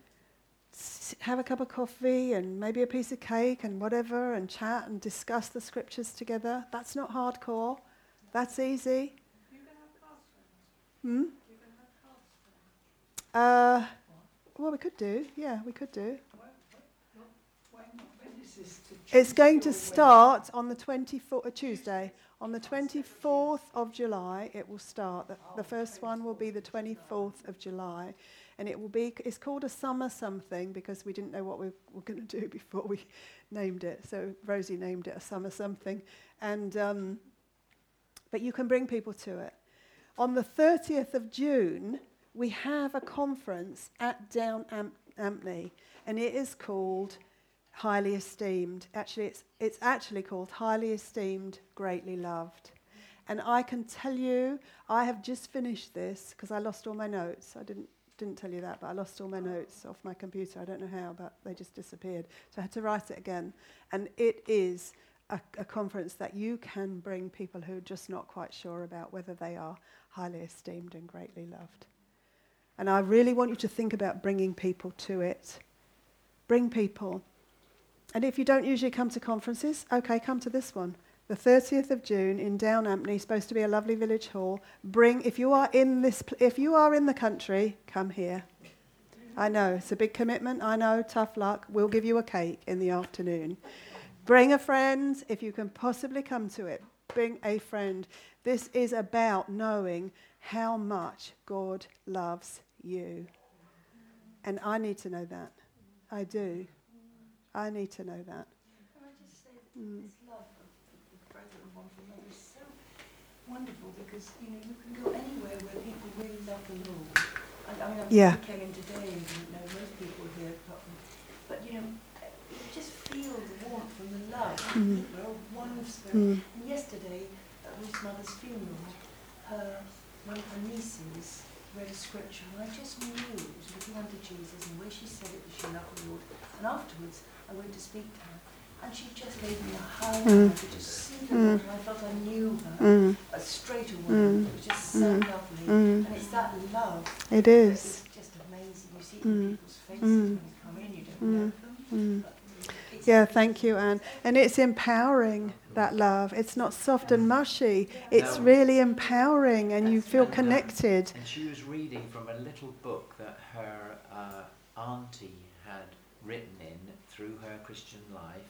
have a cup of coffee and maybe a piece of cake and whatever and chat and discuss the scriptures together. That's not hardcore. That's easy. You can have costs. Hmm? You can have Uh, well, we could do. Yeah, we could do. When, when is this? It's going to start on the 24th, uh, Tuesday. On the 24th of July, it will start. The, the first one will be the 24th of July. And it will be, it's called a summer something because we didn't know what we were going to do before we named it. So Rosie named it a summer something. And, um, but you can bring people to it. On the 30th of June, we have a conference at Down Am- Ampney, and it is called Highly Esteemed. Actually, it's, it's actually called Highly Esteemed, Greatly Loved. And I can tell you, I have just finished this because I lost all my notes. I didn't didn't tell you that, but I lost all my notes off my computer. I don't know how, but they just disappeared. So I had to write it again. And it is a, a conference that you can bring people who are just not quite sure about whether they are highly esteemed and greatly loved. And I really want you to think about bringing people to it. Bring people. And if you don't usually come to conferences, okay, come to this one the 30th of June in Down Ampney, supposed to be a lovely village hall. Bring, if you are in this, if you are in the country, come here. I know it's a big commitment. I know, tough luck. We'll give you a cake in the afternoon. Bring a friend if you can possibly come to it. Bring a friend. This is about knowing how much God loves you. And I need to know that. I do. I need to know that. Can I just say that mm. this love of the program One for Love is so wonderful because you know you can go anywhere where people really love the Lord. I, I mean, I yeah. came in today and didn't know most people here, but you know, you just feel the warmth and the love. Mm. We're all one spirit. Mm. And yesterday, at Ruth's mother's funeral, her one of her nieces read a scripture, and I just knew it was looking unto Jesus, and the way she said it was she loved the Lord. And afterwards, I went to speak to her. And she just gave me a hug, mm. and I could just see her, mm. and I felt I knew her mm. uh, straight away. Mm. It was just so mm. lovely. Mm. And it's that love. It is. It's just amazing. You see it in people's faces when you come in, you don't know them. Yeah, thank you, Anne. And it's empowering, that love. It's not soft and mushy. It's no. really empowering, and you feel connected. And she was reading from a little book that her uh, auntie had written in through her Christian life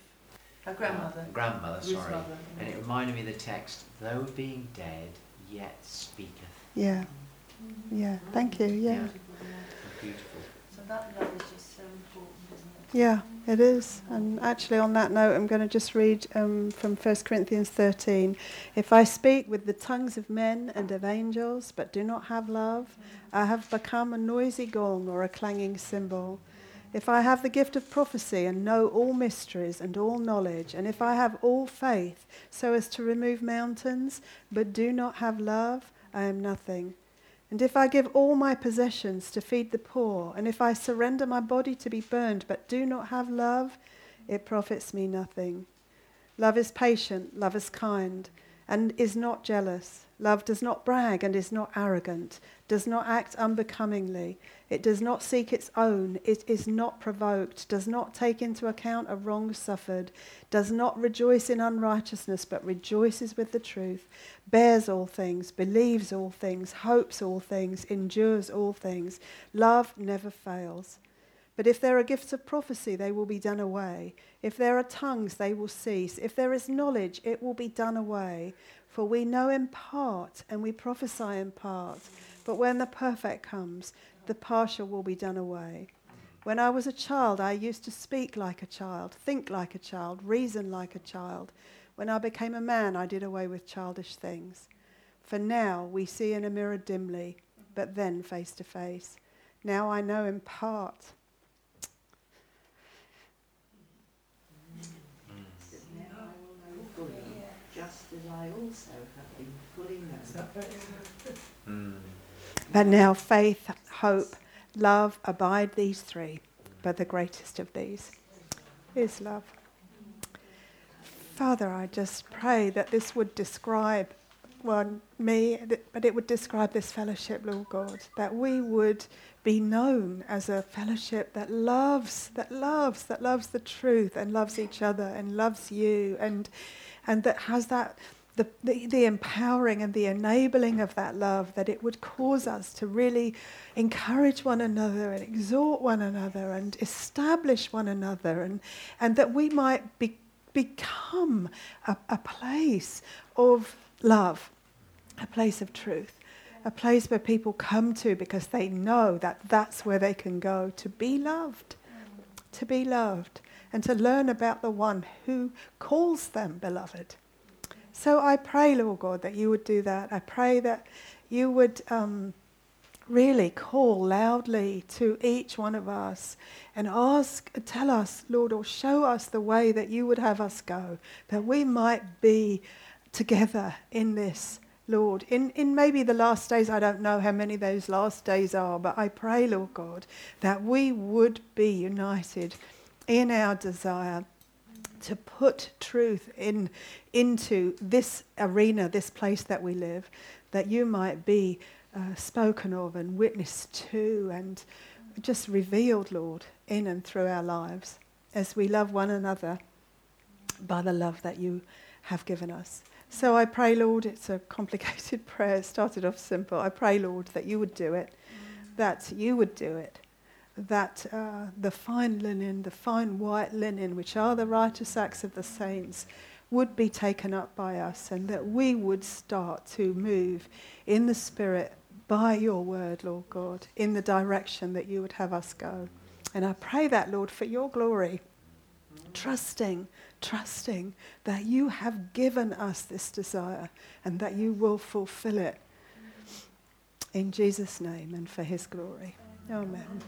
her grandmother. Uh, grandmother, sorry. Mother, yeah. And it reminded me of the text, though being dead, yet speaketh. Yeah. Yeah, thank you. Yeah. yeah. Beautiful. So that love is just so important, isn't it? Yeah, it is. And actually, on that note, I'm going to just read um, from 1 Corinthians 13. If I speak with the tongues of men and of angels, but do not have love, I have become a noisy gong or a clanging cymbal. If I have the gift of prophecy and know all mysteries and all knowledge, and if I have all faith so as to remove mountains, but do not have love, I am nothing. And if I give all my possessions to feed the poor, and if I surrender my body to be burned, but do not have love, it profits me nothing. Love is patient, love is kind, and is not jealous. Love does not brag and is not arrogant, does not act unbecomingly. It does not seek its own. It is not provoked, does not take into account a wrong suffered, does not rejoice in unrighteousness, but rejoices with the truth, bears all things, believes all things, hopes all things, endures all things. Love never fails. But if there are gifts of prophecy, they will be done away. If there are tongues, they will cease. If there is knowledge, it will be done away. For we know in part and we prophesy in part. But when the perfect comes, the partial will be done away. When I was a child, I used to speak like a child, think like a child, reason like a child. When I became a man, I did away with childish things. For now we see in a mirror dimly, but then face to face. Now I know in part just I also have been fully known. Hmm. But now faith, hope, love abide these three, but the greatest of these is love. Father, I just pray that this would describe well, me, but it would describe this fellowship, Lord God, that we would be known as a fellowship that loves, that loves, that loves the truth and loves each other and loves you and and that has that the, the, the, empowering and the enabling of that love, that it would cause us to really encourage one another and exhort one another and establish one another, and, and that we might be, become a, a place of love, a place of truth, a place where people come to because they know that that's where they can go to be loved, to be loved and to learn about the one who calls them beloved. So I pray, Lord God, that you would do that. I pray that you would um, really call loudly to each one of us and ask, tell us, Lord, or show us the way that you would have us go, that we might be together in this. Lord, in, in maybe the last days, I don't know how many those last days are, but I pray, Lord God, that we would be united in our desire to put truth in, into this arena, this place that we live, that you might be uh, spoken of and witnessed to and just revealed, Lord, in and through our lives as we love one another by the love that you have given us. So I pray, Lord, it's a complicated prayer. It started off simple. I pray, Lord, that you would do it, that you would do it that uh, the fine linen, the fine white linen, which are the righteous acts of the saints, would be taken up by us and that we would start to move in the Spirit by your word, Lord God, in the direction that you would have us go. And I pray that, Lord, for your glory, trusting, trusting that you have given us this desire and that you will fulfill it. In Jesus' name and for his glory. Amen.